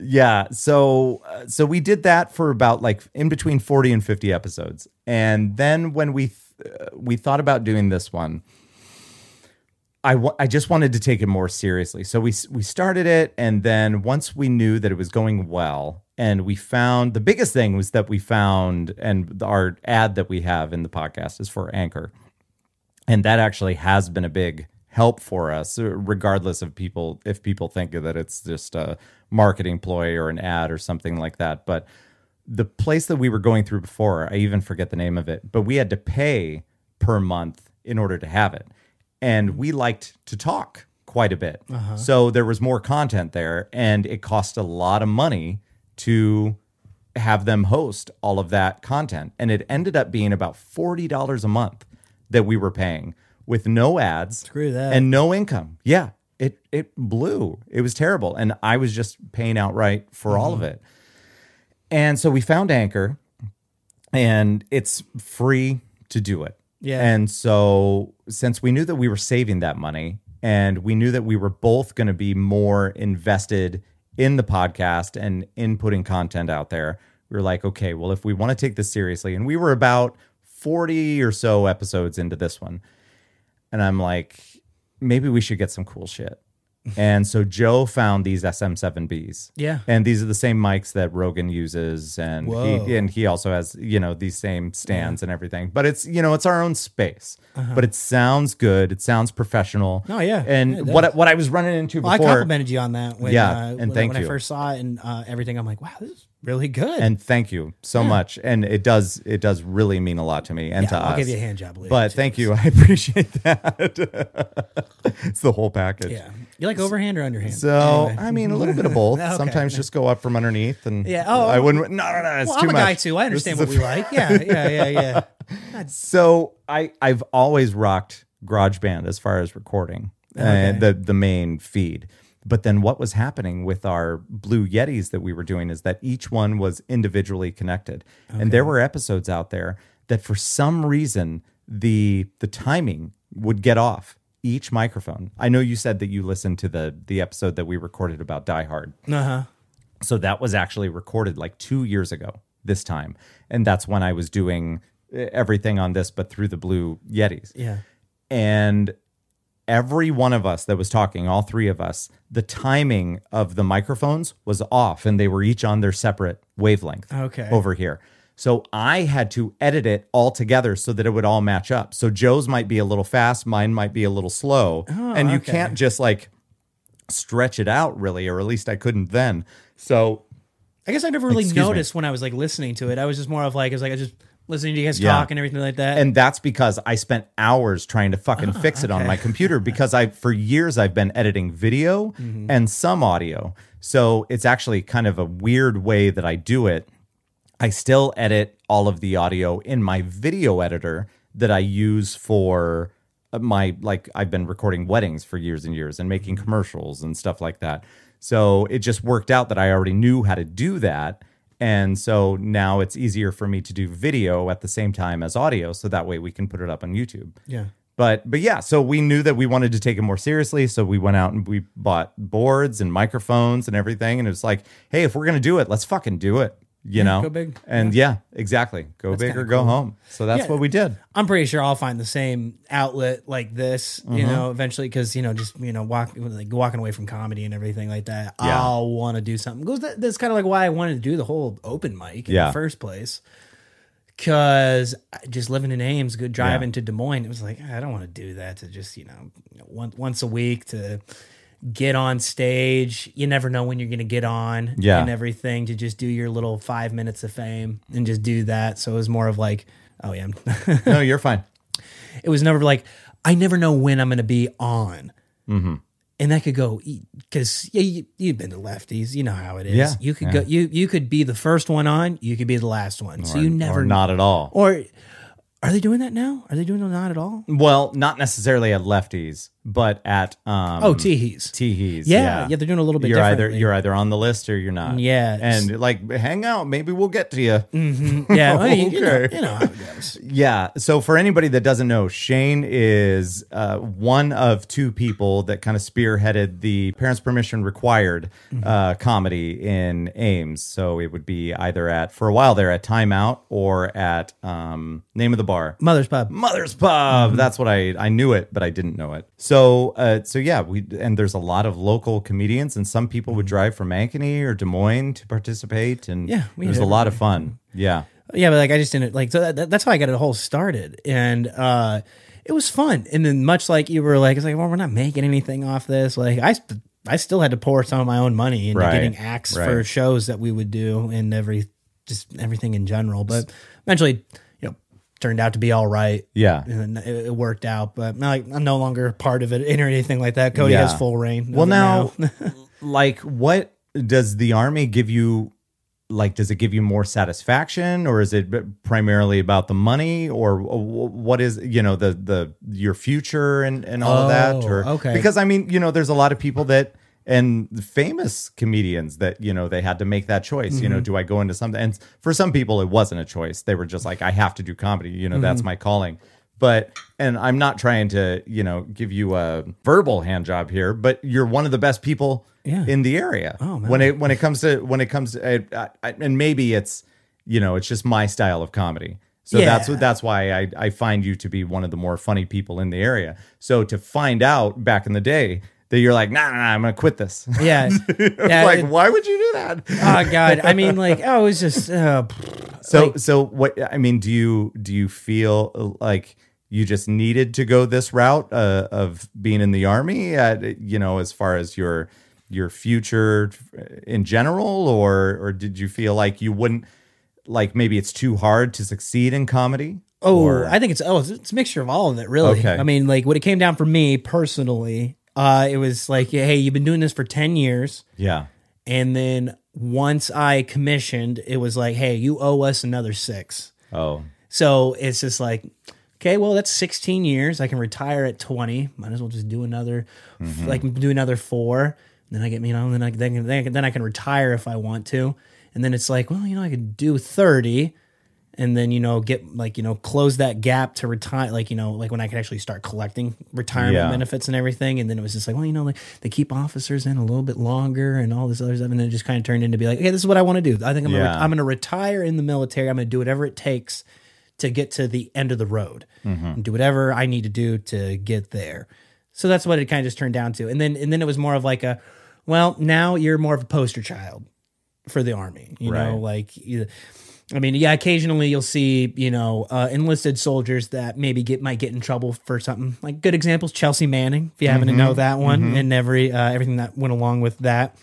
yeah. So uh, so we did that for about like in between 40 and 50 episodes. And then when we th- uh, we thought about doing this one, I I just wanted to take it more seriously. So we we started it, and then once we knew that it was going well, and we found the biggest thing was that we found, and our ad that we have in the podcast is for Anchor, and that actually has been a big help for us, uh, regardless of people if people think that it's just a marketing ploy or an ad or something like that. But the place that we were going through before, I even forget the name of it, but we had to pay per month in order to have it. And we liked to talk quite a bit. So there was more content there, and it cost a lot of money to have them host all of that content. And it ended up being about $40 a month that we were paying with no ads Screw that. and no income. Yeah. It it blew. It was terrible. And I was just paying outright for all Mm-hmm. of it. And so we found Anchor and it's free to do it. Yeah. And so since we knew that we were saving that money and we knew that we were both going to be more invested in the podcast and in putting content out there, we were like, okay, well, if we want to take this seriously, and we were about 40 or so episodes into this one, and I'm like, maybe we should get some cool shit. *laughs* and so Joe found these SM7Bs. Yeah. And these are the same mics that Rogan uses and Whoa. he and he also has, you know, these same stands and everything. But it's, you know, it's our own space. But it sounds good. It sounds professional. Uh-huh. Oh, yeah. And Yeah, what what I was running into before. I complimented you on that. When, Yeah, uh, and when, thank when you. I first saw it and uh, everything. I'm like, wow, this is really good. and thank you so much. And it does it does really mean a lot to me and to Yeah, I'll us. give you a hand job later. But thank you. *laughs* I appreciate that. *laughs* it's the whole package. Yeah, you like overhand or underhand? So Anyway. I mean, a little bit of *laughs* both. Okay. Sometimes just go up from underneath, and Yeah, oh, I wouldn't. No, no, no. It's well, too I'm a much. guy too. I understand what we like. Yeah, yeah, yeah, yeah. So I I've always rocked GarageBand as far as recording Okay. uh, the the main feed. But then what was happening with our Blue Yetis that we were doing is that each one was individually connected, and there were episodes out there that for some reason the the timing would get off each microphone. I know you said that you listened to the the episode that we recorded about Die Hard. Uh huh. So that was actually recorded like two years ago this time. And that's when I was doing eh, everything on this, but through the Blue Yetis. Yeah. And every one of us that was talking, all three of us, the timing of the microphones was off and they were each on their separate wavelength Okay. over here. So I had to edit it all together so that it would all match up. So Joe's might be a little fast, mine might be a little slow. Oh, and you Oh, okay. can't just like stretch it out really, or at least I couldn't then. So I guess I never really Excuse me. noticed when I was like listening to it. I was just more of like, I was like, I just listening to you guys Yeah. talk and everything like that. and that's because I spent hours trying to fucking *laughs* fix it on my computer *laughs* because I for years I've been editing video and some audio. So it's actually kind of a weird way that I do it. I still edit all of the audio in my video editor that I use for uh, my like I've been recording weddings for years and years and making commercials and stuff like that. So it just worked out that I already knew how to do that. And so now it's easier for me to do video at the same time as audio so that way we can put it up on YouTube. yeah. But but yeah, so we knew that we wanted to take it more seriously, so we went out and we bought boards and microphones and everything and it was like, "Hey, if we're going to do it, let's fucking do it." You know? go big. And yeah, exactly. Go big or go cool. home. So that's Yeah. what we did. I'm pretty sure I'll find the same outlet like this, you Mm-hmm. know, eventually because you know, just you know, walk like walking away from comedy and everything like that. Yeah. I'll want to do something. Goes that, that's kind of like why I wanted to do the whole open mic in Yeah. the first place. Because just living in Ames, good driving to Des Moines, it was like I don't want to do that to just you know once once a week to get on stage. You never know when you're going to get on Yeah. and everything to just do your little five minutes of fame and just do that. So it was more of like, oh yeah, *laughs* No, you're fine. it was never like I never know when I'm going to be on, Mm-hmm. and that could go because yeah, you, you've been to lefties, you know how it is. Yeah, you could yeah. go, you you could be the first one on, you could be the last one, so you never or not at all. Or are they doing that now? Are they doing it not at all? Well, not necessarily at lefties, but at um Oh, teehees. teehees. Yeah, yeah, they're doing a little bit You're either you're either on the list or you're not. Yeah, and like hang out. Maybe we'll get to you. Yeah, *laughs* I mean, you, know, Okay. you know how it goes. Yeah. So for anybody that doesn't know, Shane is uh, one of two people that kind of spearheaded the parents' permission required uh, comedy in Ames. So it would be either at for a while there at Timeout or at um, name of the bar. Mother's pub. Mother's Pub. That's what I I knew it, but I didn't know it. So, uh, so yeah, we and there's a lot of local comedians, and some people would drive from Ankeny or Des Moines to participate, and Mm-hmm. Yeah, it was a lot of fun. Yeah, Yeah, but like I just didn't like so that, that's how I got it whole started, and uh, it was fun. And then much like you were like, it's like, well, we're not making anything off this. Like I, I still had to pour some of my own money into Right, getting acts for shows that we would do and every just everything in general. But eventually, turned out to be all right. yeah. And it, it worked out, but like I'm no longer part of it or anything like that. Cody Yeah. has full reign. Well, it now, *laughs* like, what does the army give you? Like, does it give you more satisfaction, or is it primarily about the money, or what is you know the the your future and and all of that? Oh, Or okay. because I mean, you know, there's a lot of people that and famous comedians that you know they had to make that choice. You Mm-hmm. know, do I go into something? And for some people, it wasn't a choice. They were just like, I have to do comedy. You know, Mm-hmm. that's my calling. But and I'm not trying to you know give you a verbal hand job here, but you're one of the best people Yeah. in the area. Oh, man. when it when it comes to when it comes to I, I, and maybe it's you know it's just my style of comedy. So Yeah. that's that's why I, I find you to be one of the more funny people in the area. So to find out back in the day that you're like, nah, nah, nah I'm gonna quit this. yeah, *laughs* yeah. like, it- why would you do that? oh god, I mean, like, oh, it was just. Uh, *laughs* So like- so what I mean, do you do you feel like you just needed to go this route uh, of being in the army? Uh, you know, as far as your your future in general, or or did you feel like you wouldn't like maybe it's too hard to succeed in comedy? Oh, Or- I think it's oh, it's, it's a mixture of all of it, really. Okay. I mean, like when it came down for me personally, uh, it was like, hey, you've been doing this for ten years, yeah, and then once I commissioned, it was like, hey, you owe us another six. oh So it's just like, okay, well, that's sixteen years. I can retire at twenty. Might as well just do another, Mm-hmm. like do another four. Then I get, you know, then I then, then, I can- then I can retire if I want to. And then it's like, well, you know, I could do thirty and then you know get like you know close that gap to retire like you know like when i could actually start collecting retirement Yeah. benefits and everything. And then it was just like well you know like they keep officers in a little bit longer and all this other stuff. And then it just kind of turned into be like okay this is what i want to do. I think i'm gonna, Yeah. I'm gonna retire in the military. I'm gonna do whatever it takes to get to the end of the road Mm-hmm. and do whatever i need to do to get there. So that's what it kind of just turned down to. And then and then it was more of like a well now you're more of a poster child for the army you know like you, I mean, yeah, occasionally you'll see, you know, uh, enlisted soldiers that maybe get might get in trouble for something. Like good examples, Chelsea Manning, if you happen to know that one, and every uh, everything that went along with that.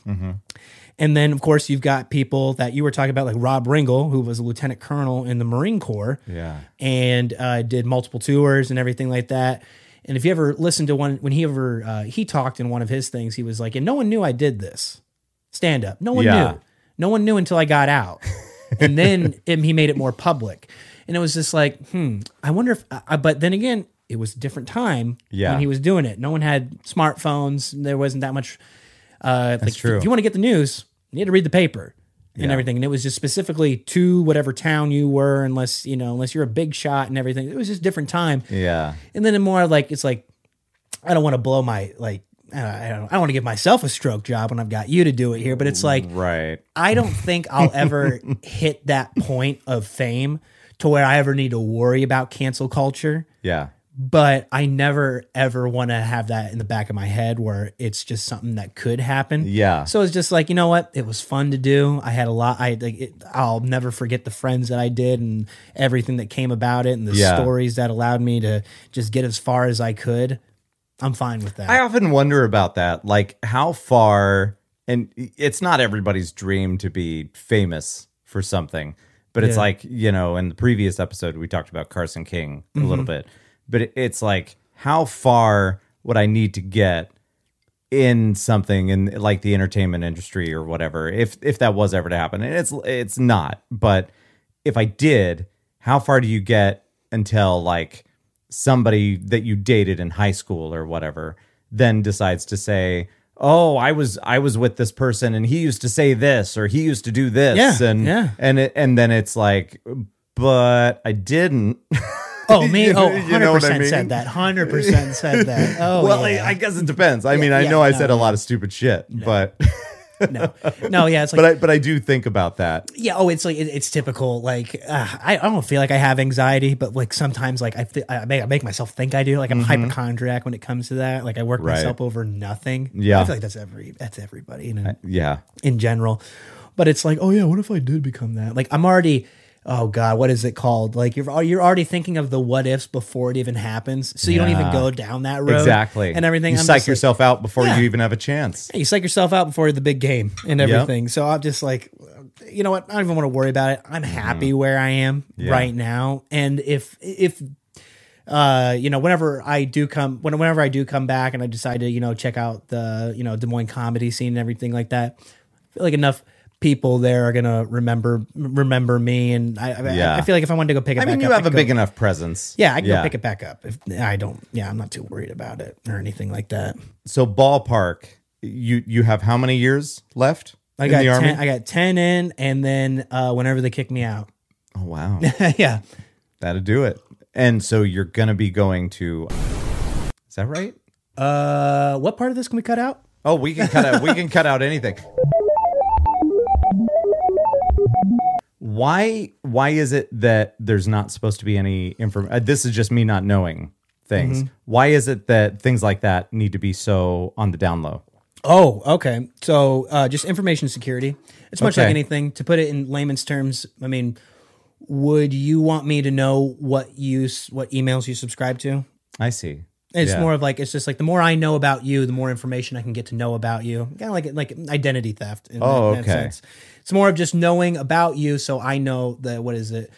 And then, of course, you've got people that you were talking about, like Rob Riggle, who was a lieutenant colonel in the Marine Corps yeah, and uh, did multiple tours and everything like that. And if you ever listened to one when he ever uh, he talked in one of his things, he was like, "And no one knew I did this stand up. No one Yeah. knew. No one knew until I got out." And then *laughs* he made it more public, and it was just like, "Hmm, I wonder if." Uh, but then again, it was a different time Yeah. when he was doing it. No one had smartphones. There wasn't that much. Uh, like, true. If you want to get the news, you had to read the paper and Yeah. everything. And it was just specifically to whatever town you were, unless you know, unless you're a big shot and everything. It was just different time. yeah, And then more like it's like I don't want to blow my like I don't I don't, want to give myself a stroke job when I've got you to do it here. But it's like right. I don't *laughs* think I'll ever hit that point of fame to where I ever need to worry about cancel culture Yeah, but I never ever want to have that in the back of my head where it's just something that could happen. Yeah. So it's just like you know what, it was fun to do. I had a lot. I like. It, I'll never forget the friends that I did and everything that came about it and the Yeah. stories that allowed me to just get as far as I could. I'm fine with that. I often wonder about that, like how far, and it's not everybody's dream to be famous for something, but it's Yeah. like, you know, in the previous episode, we talked about Carson King a Mm-hmm. little bit, but it's like, how far would I need to get in something in like the entertainment industry or whatever, if, if that was ever to happen? And it's, it's not, but if I did, how far do you get until like, somebody that you dated in high school or whatever then decides to say oh i was i was with this person and he used to say this or he used to do this Yeah, and yeah. and it, and then it's like but i didn't *laughs* oh me. *laughs* You oh, know- Oh, you 100 know what I mean? said that. Hundred percent said that. *laughs* Oh well yeah. I, I guess it depends i mean i yeah, know i no, said a lot of stupid shit but no, no, yeah, it's *laughs* like but I but I do think about that. yeah. Oh, it's like it, it's typical. Like uh, I, I don't feel like I have anxiety, but like sometimes like I th- I make I make myself think I do. Like I'm a hypochondriac when it comes to that. Like I work Mm-hmm. Right. myself over nothing. Yeah. I feel like that's every that's everybody. You know, Yeah. in general. But it's like, oh yeah, what if I did become that? Like I'm already, oh god, what is it called? Like you're you're already thinking of the what ifs before it even happens, so you don't even go down that road Exactly. and everything. You I'm psych just like- yourself out before Yeah. you even have a chance. you psych yourself out before the big game and everything. So I'm just like, you know what? I don't even want to worry about it. I'm happy where I am Mm-hmm. Right now. And if if uh, you know, whenever I do come, when, whenever I do come back, and I decide to, you know, check out the, you know, Des Moines comedy scene and everything like that, I feel like enough people there are gonna remember remember me, and I, I, Yeah. I feel like if I wanted to go pick it I back mean, you up, I have a could big enough presence. yeah, I can go pick it back up. If I don't, yeah, I'm not too worried about it or anything like that. So ballpark, you you have how many years left I in got the army? ten, I got ten in, and then uh, whenever they kick me out, oh wow, *laughs* yeah, that'll do it. And so you're gonna be going to. Is that right? Uh, what part of this can we cut out? Oh, we can cut out. We can cut out anything. Why? Why is it that there's not supposed to be any information? This is just me not knowing things. Mm-hmm. Why is it that things like that need to be so on the down low? Oh, okay. So, uh, just information security. It's much like anything. To put it in layman's terms, I mean, would you want me to know what you what emails you subscribe to? I see. It's Yeah. more of like it's just like the more I know about you, the more information I can get to know about you. Kind of like like identity theft. In Oh, that, in that okay. sense. It's more of just knowing about you, so I know that what is it.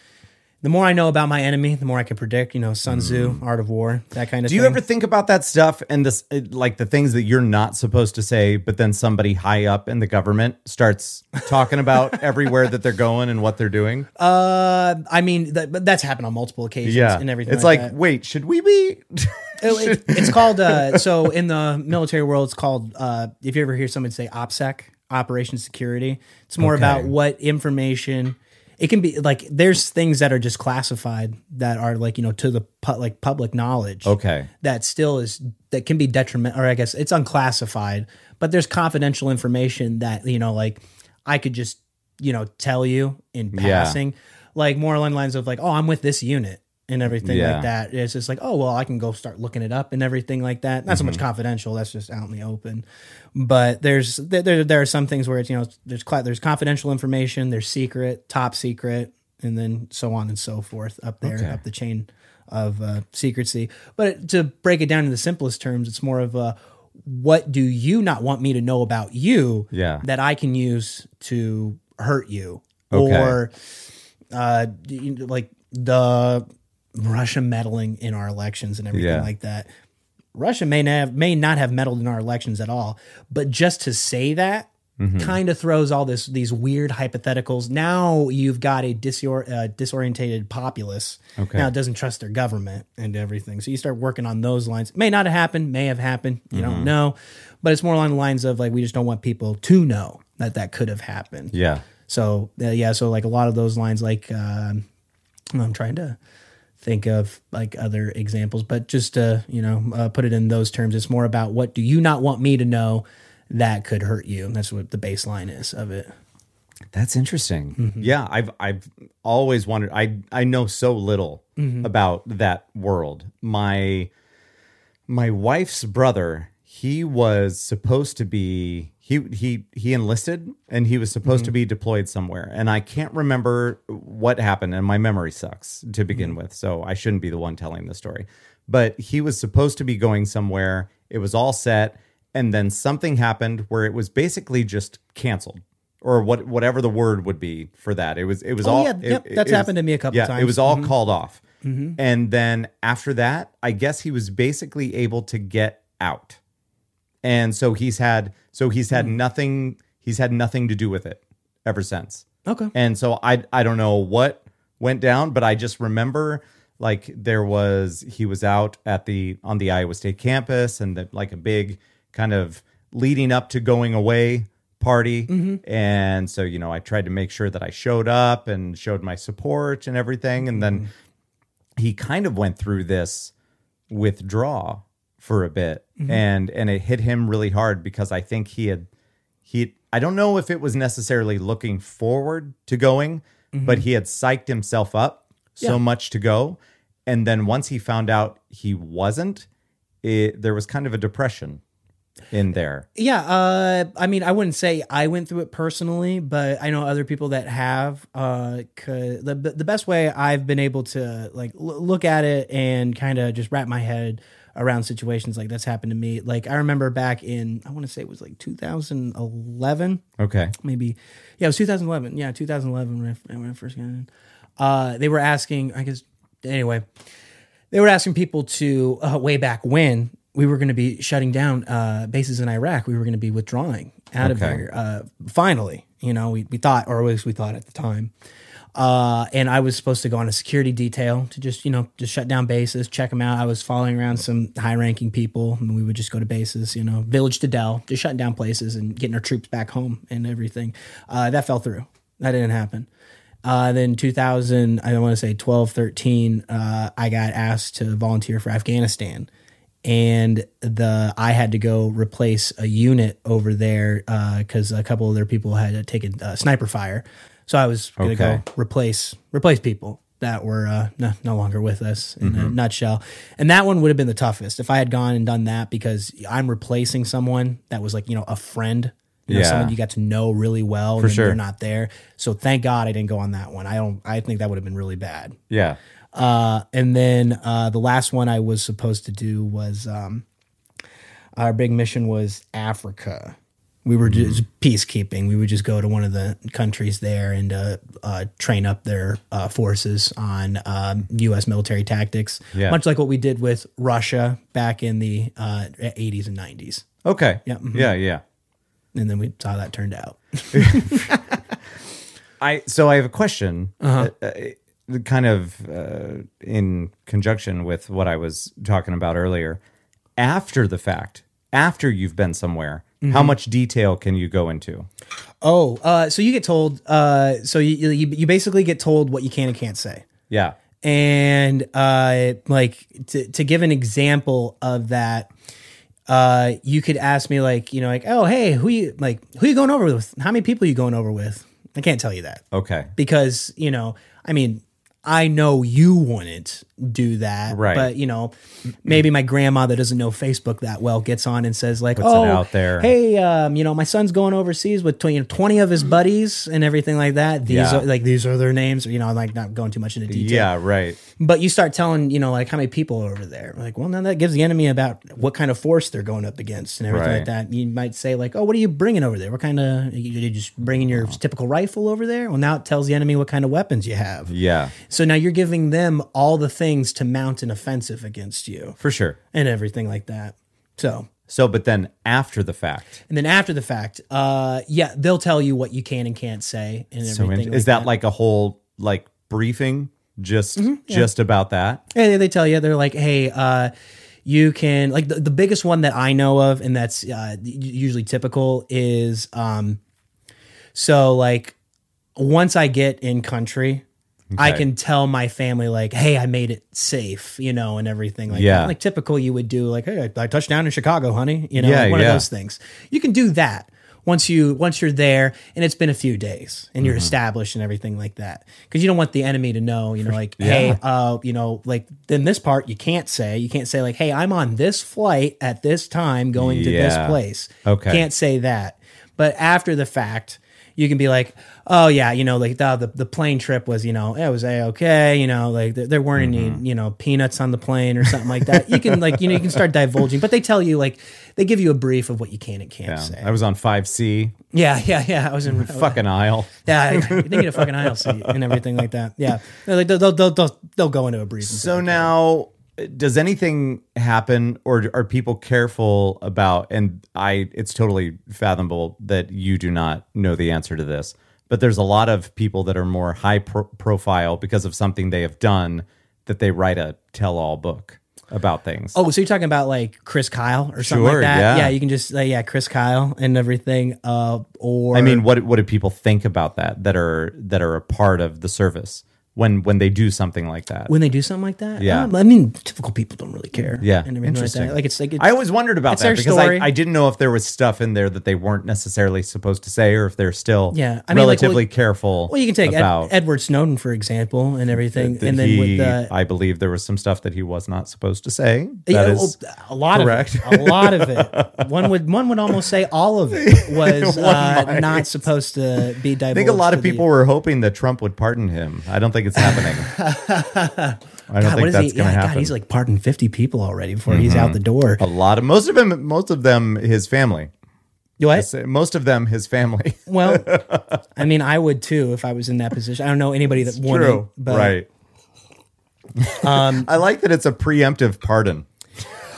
The more I know about my enemy, the more I can predict. You know, Sun Tzu, Art of War, that kind of. Mm. Do you thing. ever think about that stuff and this, it- like the things that you're not supposed to say, but then somebody high up in the government starts talking about *laughs* everywhere that they're going and what they're doing? Uh, I mean, that, but that's happened on multiple occasions yeah, and everything. It's like, that. wait, should we be? It- it- it's called uh, so in the military world it's called uh, if you ever hear someone say opsec operation security it's more Okay. about what information it can be like there's things that are just classified that are like you know to the pu- like public knowledge okay, that still is that can be detrimental or i guess it's unclassified but there's confidential information that you know like i could just you know tell you in Yeah. passing like more along the lines of like oh i'm with this unit and everything Yeah. like that it's just like oh well i can go start looking it up and everything like that not so Mm-hmm. much confidential that's just out in the open but there's there, there, there are some things where it's you know there's there's confidential information there's secret top secret and then so on and so forth up there Okay. up the chain of uh, secrecy. But to break it down in the simplest terms, it's more of a what do you not want me to know about you Yeah. that I can use to hurt you Okay. or uh, like the Russia meddling in our elections and everything Yeah. like that. Russia may not have, may not have meddled in our elections at all, but just to say that Mm-hmm. kind of throws all this these weird hypotheticals. Now you've got a disor- uh, disorientated populace. Okay. Now it doesn't trust their government and everything. So you start working on those lines. May not have happened, may have happened. You Mm-hmm. don't know, but it's more along the lines of like we just don't want people to know that that could have happened. yeah, So uh, yeah, so like a lot of those lines, like um, I'm trying to think of like other examples, but just to you know uh, put it in those terms, it's more about what do you not want me to know that could hurt you. That's what the baseline is of it. That's interesting. Mm-hmm. Yeah, I've I've always wondered. I I know so little Mm-hmm. about that world. My my wife's brother, he was supposed to be he he he enlisted and he was supposed Mm-hmm. to be deployed somewhere. And I can't remember what happened and my memory sucks to begin Mm-hmm. with. So I shouldn't be the one telling the story. But he was supposed to be going somewhere. It was all set and then something happened where it was basically just canceled or what whatever the word would be for that. It was it was Oh, all yeah, it- yep, it- that's it was- happened to me a couple yeah, It times. Mm-hmm. was all called off. And then after that, I guess he was basically able to get out. And so he's had so he's had hmm. nothing he's had nothing to do with it ever since. Okay. And so I I don't know what went down, but I just remember like there was he was out at the on the Iowa State campus and that like a big kind of leading up to going away party. Mm-hmm. And so, you know, I tried to make sure that I showed up and showed my support and everything. And then mm-hmm. he kind of went through this withdraw for a bit and and it hit him really hard because I think he had he I don't know if it was necessarily looking forward to going, but he had psyched himself up so Mm-hmm. Yeah. much to go. And then once he found out he wasn't, it, there was kind of a depression in there. Yeah, uh, I mean, I wouldn't say I went through it personally, but I know other people that have. Uh, the the best way I've been able to like l- look at it and kind of just wrap my head around situations like that's happened to me. Like I remember back in I want to say it was like 2011, Okay. maybe. Yeah, it was 2011. Yeah, 2011 when I, when I first got in. Uh, they were asking, I guess. Anyway, they were asking people to uh, way back when we were going to be shutting down uh, bases in Iraq. We were going to be withdrawing out of there. Uh, finally, you know, we, we thought, or at least we thought at the time. Uh, and I was supposed to go on a security detail to just, you know, just shut down bases, check them out. I was following around some high ranking people and we would just go to bases, you know, village to Dell, just shutting down places and getting our troops back home and everything. Uh, that fell through. That didn't happen. Uh, then 2000, I want to say 12, 13, uh, I got asked to volunteer for Afghanistan. And the I had to go replace a unit over there because a couple of their people had taken uh, sniper fire. So I was going to Okay. go replace replace people that were uh, no, no longer with us in a nutshell. And that one would have been the toughest if I had gone and done that because I'm replacing someone that was like you know a friend, you know, Yeah. someone you got to know really well. and then sure. They're not there, so thank God I didn't go on that one. I don't. I think that would have been really bad. Yeah. Uh, and then uh, the last one I was supposed to do was um, our big mission was Africa. We were just peacekeeping. We would just go to one of the countries there and uh, uh, train up their uh, forces on um, U.S. military tactics, Yeah. much like what we did with Russia back in the uh, 80s and 90s. Okay. Yeah, mhm. Yeah. Yeah. And then we saw how that turned out. *laughs* I so I have a question, Uh-huh. uh, uh, kind of uh, in conjunction with what I was talking about earlier. After the fact, after you've been somewhere, Mm-hmm. how much detail can you go into? Oh, uh, so you get told. Uh, so you, you you basically get told what you can and can't say. Yeah. and uh like to, to give an example of that uh you could ask me like you know like oh hey who you like who you going over with how many people you going over with i can't tell you that Okay. because you know i mean i know you wouldn't do that Right. but you know maybe my grandma that doesn't know facebook that well gets on and says like Puts oh out there. hey um you know my son's going overseas with 20, 20 of his buddies and everything like that these Yeah. are like these are their names or you know I'm like not going too much into detail Yeah. Right. but you start telling, you know, like how many people are over there. Like, well, now that gives the enemy about what kind of force they're going up against and everything like that. You might say, like, oh, what are you bringing over there? What kind of, you, you just bringing your typical rifle over there? Well, now it tells the enemy what kind of weapons you have. Yeah. So now you're giving them all the things to mount an offensive against you For sure. and everything like that. So, So, but then after the fact, and then after the fact, uh, yeah, they'll tell you what you can and can't say and so everything. in- like is that, like a whole like briefing just just about that? Yeah, they tell you they're like, hey, uh, you can like the, the biggest one that I know of, and that's uh, usually typical is um, so like once I get in country. I can tell my family like, "Hey, I made it safe," you know, and everything like Yeah. that. Like typical, you would do like, "Hey, I, I touched down in Chicago, honey," you know, Yeah, like one yeah. of those things. You can do that once you once you're there, and it's been a few days, and Mm-hmm. you're established and everything like that. Because you don't want the enemy to know, you know, like, hey, uh, you know, like then this part you can't say. You can't say like, "Hey, I'm on this flight at this time going to this place." Okay. can't say that. But after the fact, you can be like, oh yeah, you know, like the the, the plane trip was, you know, it was a okay, you know, like there, there weren't Mm-hmm. any, you know, peanuts on the plane or something like that. You can like, you know, you can start divulging, but they tell you like they give you a brief of what you can and can't Yeah. say. I was on 5C, yeah, yeah, yeah. I was in a *laughs* fucking aisle. yeah, you didn't get a fucking aisle seat and everything like that. Yeah, They're like they'll they'll, they'll, they'll, they'll go into a brief. So now, does anything happen, or are people careful about? And I, it's totally fathomable that you do not know the answer to this, but there's a lot of people that are more high pro- profile because of something they have done that they write a tell-all book about things. Oh, so you're talking about like Chris Kyle or something Sure, like that? yeah. you can just uh, yeah, Chris Kyle and everything. Uh, or I mean, what what do people think about that? That are that are a part of the service. When when they do something like that. when they do something like that. Yeah. Um, I mean, typical people don't really care. yeah, and everything interesting. Like, that. like it's like it's, I always wondered about it's that their because story. I, I didn't know if there was stuff in there that they weren't necessarily supposed to say, or if they're still Yeah, I mean, like, relatively careful. well, you can take Ed, about Edward Snowden for example, and everything, that and then he, with the I believe there was some stuff that he was not supposed to say. That Yeah, is well, a lot correct. of it. A lot of it. *laughs* One would one would almost say all of it *laughs* was uh, might. not supposed to be divulged. I think a lot of people were hoping that Trump would pardon him. I don't think it's happening. *laughs* I don't God, think that's he? going to Yeah, happen. God, he's like pardoned fifty people already before he's out the door. a lot of most of them, most of them, his family. What? Most of them, his family. *laughs* Well, I mean, I would too if I was in that position. I don't know anybody that wouldn't. True, But, right? Um, *laughs* I like that it's a preemptive pardon.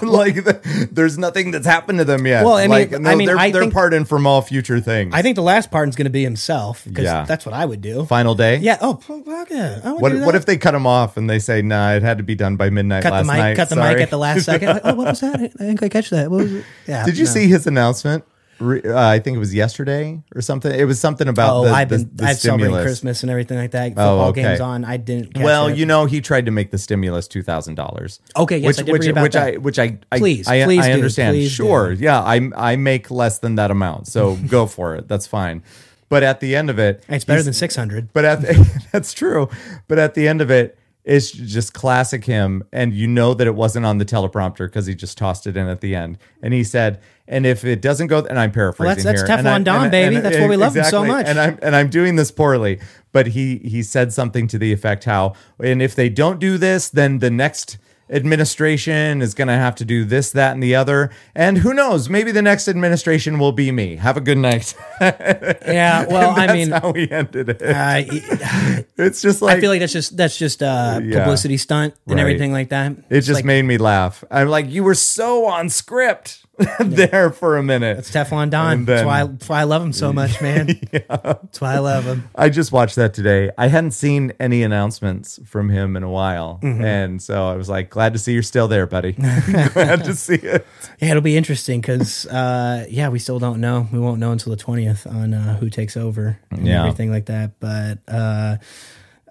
*laughs* like the, there's nothing that's happened to them yet. Well, I mean- like, I mean, they're, I they're think- pardoned from all future things. I think the last pardon's going to be himself because Yeah. that's what I would do. Final day. Yeah. Oh, fuck yeah. I would What What if they cut him off and they say, "Nah, it had to be done by midnight cut last the mic? night"? Cut the Sorry. mic at the last second. *laughs* Like, oh, what was that? I think I catch that. What was it? Yeah. Did you no. see his announcement? Re- Uh, I think it was yesterday or something. It was something about Oh, the, I've been the I've celebrated stimulus. Christmas and everything like that. Football Oh, okay. games on. I didn't. Catch Well, it. you know, he tried to make the stimulus two thousand dollars. Okay, yes, which, I did which, read about which that. I which I I- Please, I, please I do, understand. please sure, yeah, I I make less than that amount, so *laughs* go for it. That's fine. But at the end of it, it's better he's- than six hundred. But at the, *laughs* that's true. But at the end of it, it's just classic him, and you know that it wasn't on the teleprompter because he just tossed it in at the end. And he said, "And if it doesn't go," and I'm paraphrasing that's here, and I- Teflon Don, and- baby. and- That's why we love him so much. And I'm and I'm doing this poorly, but he he said something to the effect how, and if they don't do this, then the next administration is going to have to do this, that, and the other. And who knows? Maybe the next administration will be me. Have a good night. Yeah. *laughs* Well, I mean, how we ended it. uh, *laughs* it's just like I feel like that's just that's just a Yeah. publicity stunt and Right. everything like that. It It's just like, made me laugh. I'm like, you were so on script *laughs* there for a minute. it's Teflon Don. And That's why I, that's why I love him so much, man. *laughs* That's why I love him. I just watched that today. I hadn't seen any announcements from him in a while. Mm-hmm. And so I was like, glad to see you're still there, buddy. *laughs* glad to see it. Yeah, it'll be interesting because uh, yeah, we still don't know. We won't know until the twentieth on uh, who takes over and Yeah. everything like that. But uh,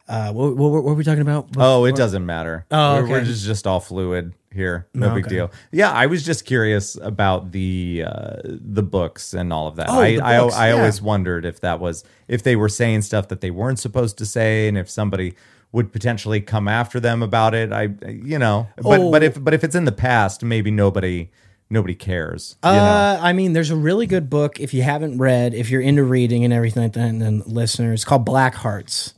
uh, what, what, what were we talking about? Oh, it doesn't matter. Oh, we're, we're just, just all fluid here. No Oh, big deal. Yeah, I was just curious about the uh, the books and all of that. Oh, I I, I yeah. always wondered if that was if they were saying stuff that they weren't supposed to say, and if somebody would potentially come after them about it. I you know, but Oh. but if but if it's in the past, maybe nobody nobody cares. You know? Uh, I mean, there's a really good book if you haven't read, if you're into reading and everything like that, and then listeners, it's called Black Hearts.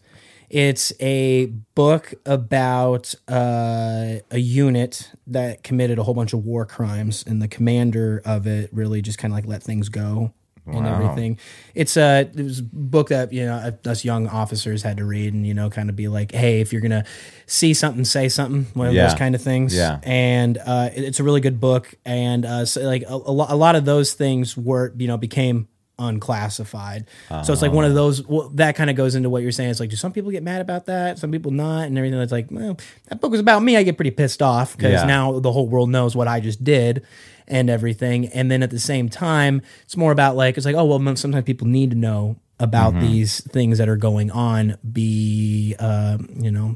It's a book about uh, a unit that committed a whole bunch of war crimes, and the commander of it really just kind of like let things go and everything. It's a it was a book that you know us young officers had to read, and you know, kind of be like, hey, if you're gonna see something, say something, one of Yeah. those kind of things Yeah. and uh, it- it's a really good book. And uh, so like a, a lot of those things were you know became unclassified. So it's like one of those well, that kind of goes into what you're saying. It's like do some people get mad about that? Some people not, and everything. That's like well, that book was about me. I get pretty pissed off because Yeah. now the whole world knows what I just did. And everything, and then at the same time, it's more about like it's like oh well, sometimes people need to know about these things that are going on. Be uh, you know,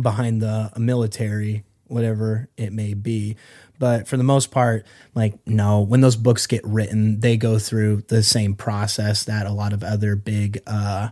behind the military, whatever it may be. But for the most part, like, no, when those books get written, they go through the same process that a lot of other big, uh,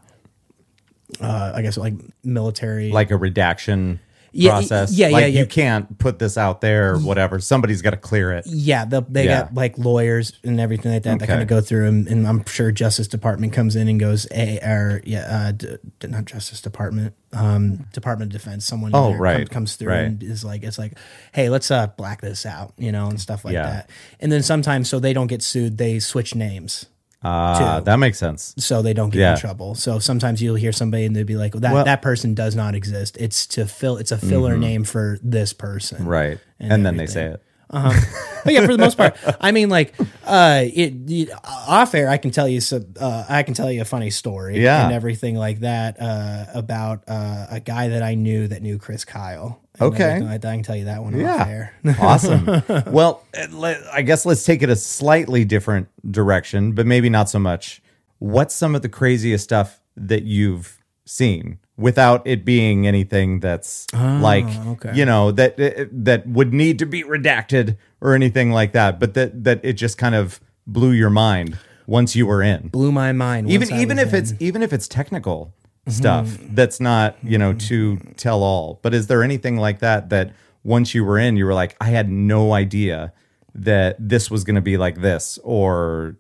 uh, I guess, like military. like a redaction Yeah, process. yeah, like yeah, yeah. You can't put this out there or whatever. Somebody's got to clear it. yeah, the, they Yeah. got like lawyers and everything like that that kind of go through, and, and I'm sure Justice Department comes in and goes, a or yeah, uh, d- d- not Justice Department, um, Department of Defense, someone Oh, right, comes, comes through right. and is like, it's like, hey, let's uh black this out, you know, and stuff like Yeah. that. And then sometimes, so they don't get sued, they switch names. Uh, that makes sense. so they don't get Yeah. in trouble. So sometimes you'll hear somebody and they'll be like, well, that, Well- that person does not exist. It's to fill, it's a filler name for this person. Mm-hmm. Right. And And, then they say it. Uh-huh. But yeah, for the most part, I mean, like, uh, it, it off air, I can tell you some, uh, I can tell you a funny story, Yeah. and everything like that, uh, about uh, a guy that I knew that knew Chris Kyle. Okay. I can tell you that one Yeah. *laughs* awesome. *laughs* Well, eh, let- I guess let's take it a slightly different direction, but maybe not so much. What's some of the craziest stuff that you've seen without it being anything that's ah, like okay. you know that eh, eh, that would need to be redacted or anything like that but that that it just kind of blew your mind once you were in Blew my mind. even even if in. it's even if it's technical stuff mm-hmm. that's not you know mm-hmm. to tell all but is there anything like that that once you were in you were like i had no idea that this was going to be like this or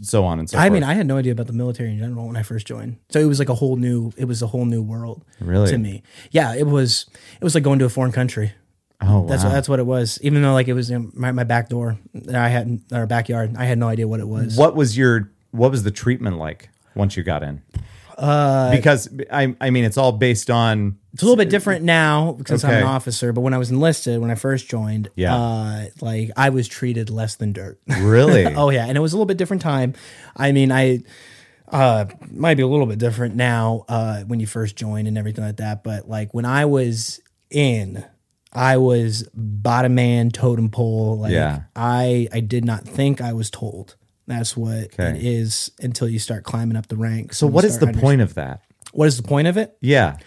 so on and so forth? I forth mean, I had no idea about the military in general when I first joined. So it was like a whole new. It was a whole new world. Really? to me. Yeah, it was. It was like going to a foreign country. oh That's wow. what, that's what it was. Even though like it was in my, my back door, that I had our backyard. I had no idea what it was. what was your what was the treatment like once you got in uh because i i mean it's all based on It's a little bit different now because I'm an officer. But when I was enlisted, when I first joined, Yeah. uh, like I was treated less than dirt. really *laughs* oh yeah, and it was a little bit different time. I mean, I uh might be a little bit different now uh when you first join and everything like that. But like when I was in, I was bottom man, totem pole. Like Yeah. I I did not think I was told. That's what Okay. it is until you start climbing up the ranks. so what is the point of that What is the point of it? yeah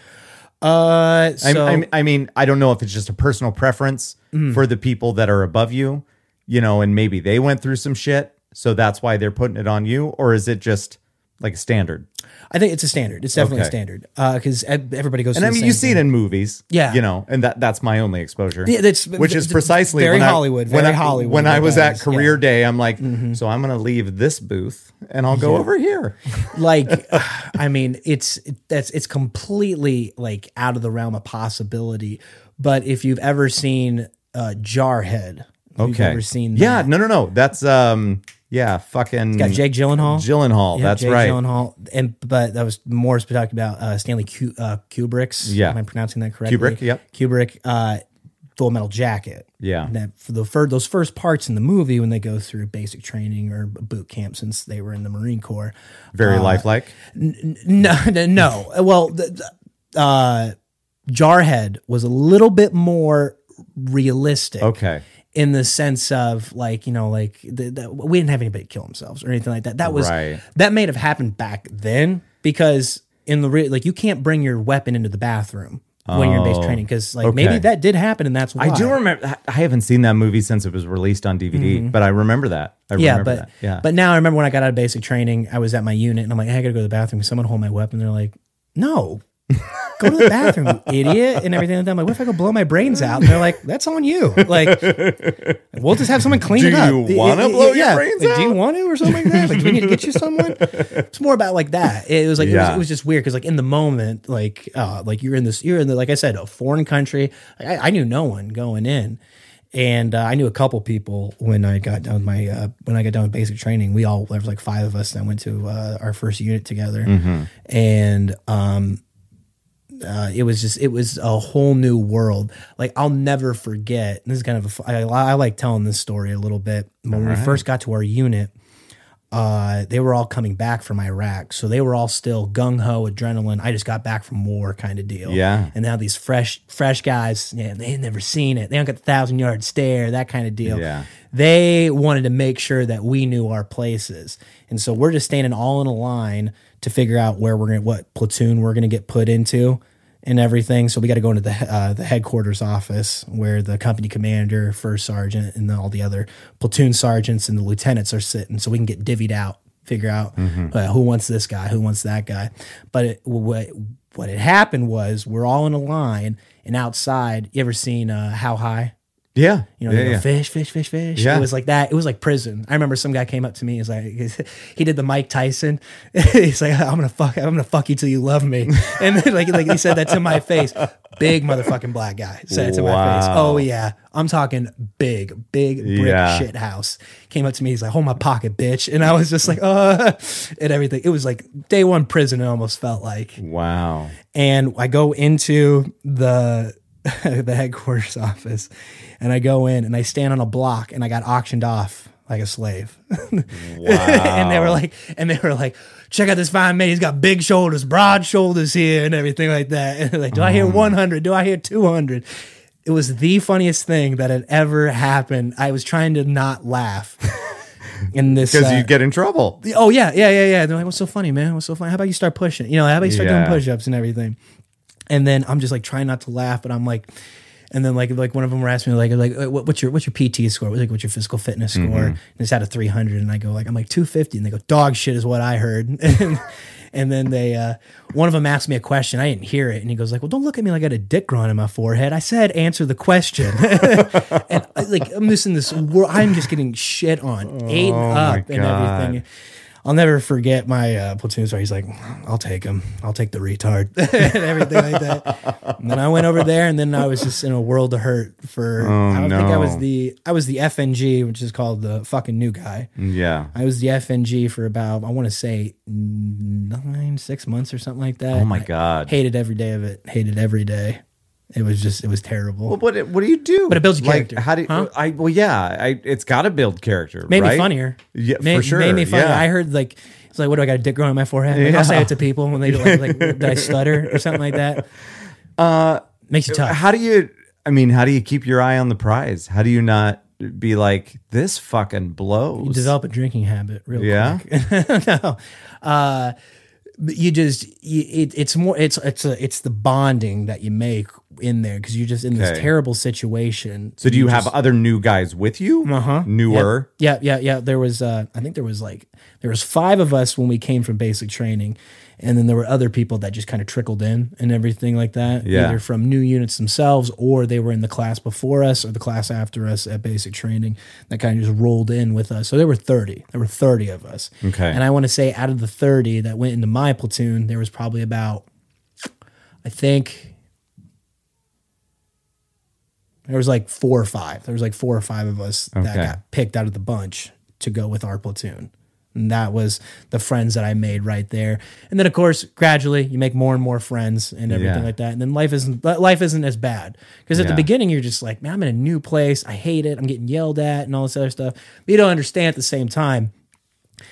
Uh, I, so I, I mean, I don't know if it's just a personal preference Mm. for the people that are above you, you know, and maybe they went through some shit, so that's why they're putting it on you, or is it just like a standard? I think it's a standard. It's definitely Okay. a standard because everybody goes. And through I the mean, same you see it thing. in movies, Yeah. you know, and that that's my only exposure. Yeah, that's- which is precisely very when I- Hollywood, when very I, Hollywood When I was at career. Mm-hmm. day, I'm like, so I'm gonna leave this booth and I'll go over here. *laughs* like i mean it's that's it's completely like out of the realm of possibility but if you've ever seen uh jarhead if you've Okay, ever seen yeah, that, no, no, no, that's um, yeah, fucking got jake gyllenhaal Gyllenhaal. Yeah, that's Jake right. Gyllenhaal, and but that was more talking about uh, Stanley Q, uh, Kubrick's. Yeah. am I pronouncing that correctly? Kubrick, yep. Kubrick. Uh, Full Metal Jacket. Yeah. And that for the for those first parts in the movie when they go through basic training or boot camp since they were in the Marine Corps. Very lifelike. No, *laughs* no, no. Well, the, the, uh, Jarhead was a little bit more realistic. Okay. In the sense of like you know like the, the, we didn't have anybody kill themselves or anything like that. That was Right. that may have happened back then because in the re- like you can't bring your weapon into the bathroom when you're in base Oh, training because like okay. maybe that did happen and that's why I do remember. I haven't seen that movie since it was released on DVD, but I remember that. I Mm-hmm. Yeah, remember but that. Yeah, but now I remember when I got out of basic training, I was at my unit and I'm like, hey, I gotta go to the bathroom. Someone hold my weapon? They're like, no, *laughs* go to the bathroom, you idiot, and everything like that. I'm like, what if I go blow my brains out? And they're like, that's on you. Like, we'll just have someone clean Do it up. Do you wanna blow your brains like, Do you want to or something like that? Like, do we need to get you someone? *laughs* It's more about like that. It was like it, was, it was just weird because like in the moment, like uh, like you're in this, you're in the like I said, a foreign country. I, I knew no one going in. And uh, I knew a couple people when I got done with my uh, when I got done with basic training. We all there was like five of us that went to uh, our first unit together, and um, uh, it was just it was a whole new world. Like I'll never forget. This is kind of a, I, I like telling this story a little bit. When we first got to our unit, uh, they were all coming back from Iraq, so they were all still gung ho, adrenaline. I just got back from war, kind of deal. Yeah. and now these fresh fresh guys, yeah, they had never seen it. They don't get the thousand yard stare, that kind of deal. Yeah. They wanted to make sure that we knew our places, and so we're just standing all in a line to figure out where we're gonna, what platoon we're gonna get put into, and everything. So we got to go into the uh, the headquarters office where the company commander, first sergeant, and all the other platoon sergeants and the lieutenants are sitting, so we can get divvied out, figure out uh, who wants this guy, who wants that guy. But it, what what had happened was we're all in a line, and outside, you ever seen uh, How High? Yeah, You know, yeah, you go, yeah. fish, fish, fish, fish. Yeah. It was like that. It was like prison. I remember some guy came up to me. He's like, *laughs* he did the Mike Tyson. *laughs* He's like, I'm gonna fuck, I'm gonna fuck you till you love me. *laughs* And then, like, like he said that to my face. Big motherfucking black guy said it to my face. Oh yeah, I'm talking big, big brick Yeah. shit house. Came up to me. He's like, hold my pocket, bitch. And I was just like, uh, and everything. It was like day one prison. It almost felt like Wow. and I go into the *laughs* the headquarters office and I go in and I stand on a block and I got auctioned off like a slave. Wow. *laughs* and they were like and they were like, check out this fine man, he's got big shoulders, broad shoulders here and everything like that. And *laughs* they're like, do I hear 100? Do I hear 200? It was the funniest thing that had ever happened. I was trying to not laugh. In this, Because uh, you get in trouble. Oh yeah, yeah, yeah, yeah. They're like, "What's so funny, man? What's so funny? How about you start pushing? You know, how about you start Yeah. doing push-ups and everything?" And then I'm just like trying not to laugh, but I'm like, and then like like one of them were asking me like like "Uh, what, what's your what's your PT score? What's like what's your physical fitness score? And it's out of 300, and I go like I'm like 250, and they go dog shit is what I heard. *laughs* and, and then they uh, one of them asked me a question, I didn't hear it, and he goes like, well, don't look at me like I got a dick growing in my forehead. I said answer the question, *laughs* and I, like I'm just in this. I'm just getting shit on, ate up, and everything. I'll never forget my uh, platoon star. He's like, "I'll take him. I'll take the retard *laughs* and everything like that." And then I went over there, and then I was just in a world of hurt for. I don't think I was the I was the FNG, which is called the fucking new guy. Yeah. I was the FNG for about I want to say nine, six months or something like that. Oh my I God. hated every day of it. Hated every day. It was just it was terrible. Well, what what do you do? But it builds like, character, How do you, huh? I? Well, yeah, I. It's got to build character. made right? me funnier. Yeah, made, for sure. Made me funnier. yeah. I heard like it's like, what do I got a dick growing on my forehead? Like, I'll say it to people when they do like, like *laughs* did I stutter or something like that? Uh, makes you tough. How do you? I mean, how do you keep your eye on the prize? How do you not be like this? Fucking blows. You develop a drinking habit real Yeah? quick. *laughs* no, uh, you just you, it, it's more it's it's a, it's the bonding that you make in there because you're just in this terrible situation. so do you have other new guys with you? Uh huh. Newer. Yeah, yeah, yeah. There was, uh, I think there was like there was five of us when we came from basic training, and then there were other people that just kind of trickled in and everything like that. Yeah. Either from new units themselves, or they were in the class before us or the class after us at basic training that kind of just rolled in with us. So there were thirty. There were thirty of us. Okay. And I want to say out of the thirty that went into my platoon, there was probably about, I think. There was like four or five. There was like four or five of us that got picked out of the bunch to go with our platoon. And that was the friends that I made right there. And then of course, gradually you make more and more friends and everything Yeah. like that. And then life isn't life isn't as bad. Because at the beginning you're just like, man, I'm in a new place. I hate it. I'm getting yelled at and all this other stuff. But you don't understand at the same time.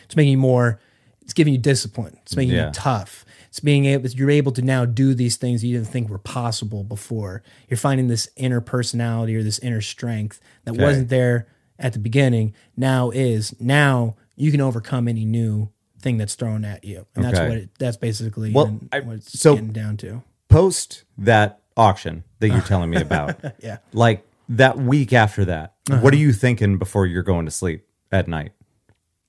It's making you more it's giving you discipline. It's making Yeah. you tough. It's being able you're able to now do these things you didn't think were possible before. You're finding this inner personality or this inner strength that Okay. wasn't there at the beginning. Now is. Now you can overcome any new thing that's thrown at you. And that's Okay. what it, that's basically Well, I- what it's so- getting down to. Post that auction that you're telling me *laughs* about. Yeah. Like that week after that, Uh-huh. what are you thinking before you're going to sleep at night?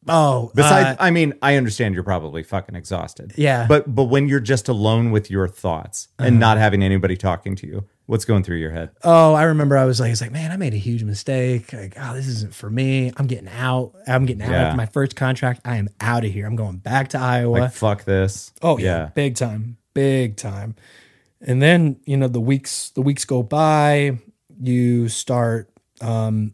Oh, Besides, uh, I mean, I understand you're probably fucking exhausted. Yeah. Uh-huh. But but when you're just alone with your thoughts and not having anybody talking to you, what's going through your head? Oh, I remember I was like, it's like, man, I made a huge mistake. Like, oh, this isn't for me. I'm getting out. I'm getting out Yeah. after my first contract. I am out of here. I'm going back to Iowa. Like fuck this. oh yeah, big time, big time. And then you know the weeks the weeks go by. You start um,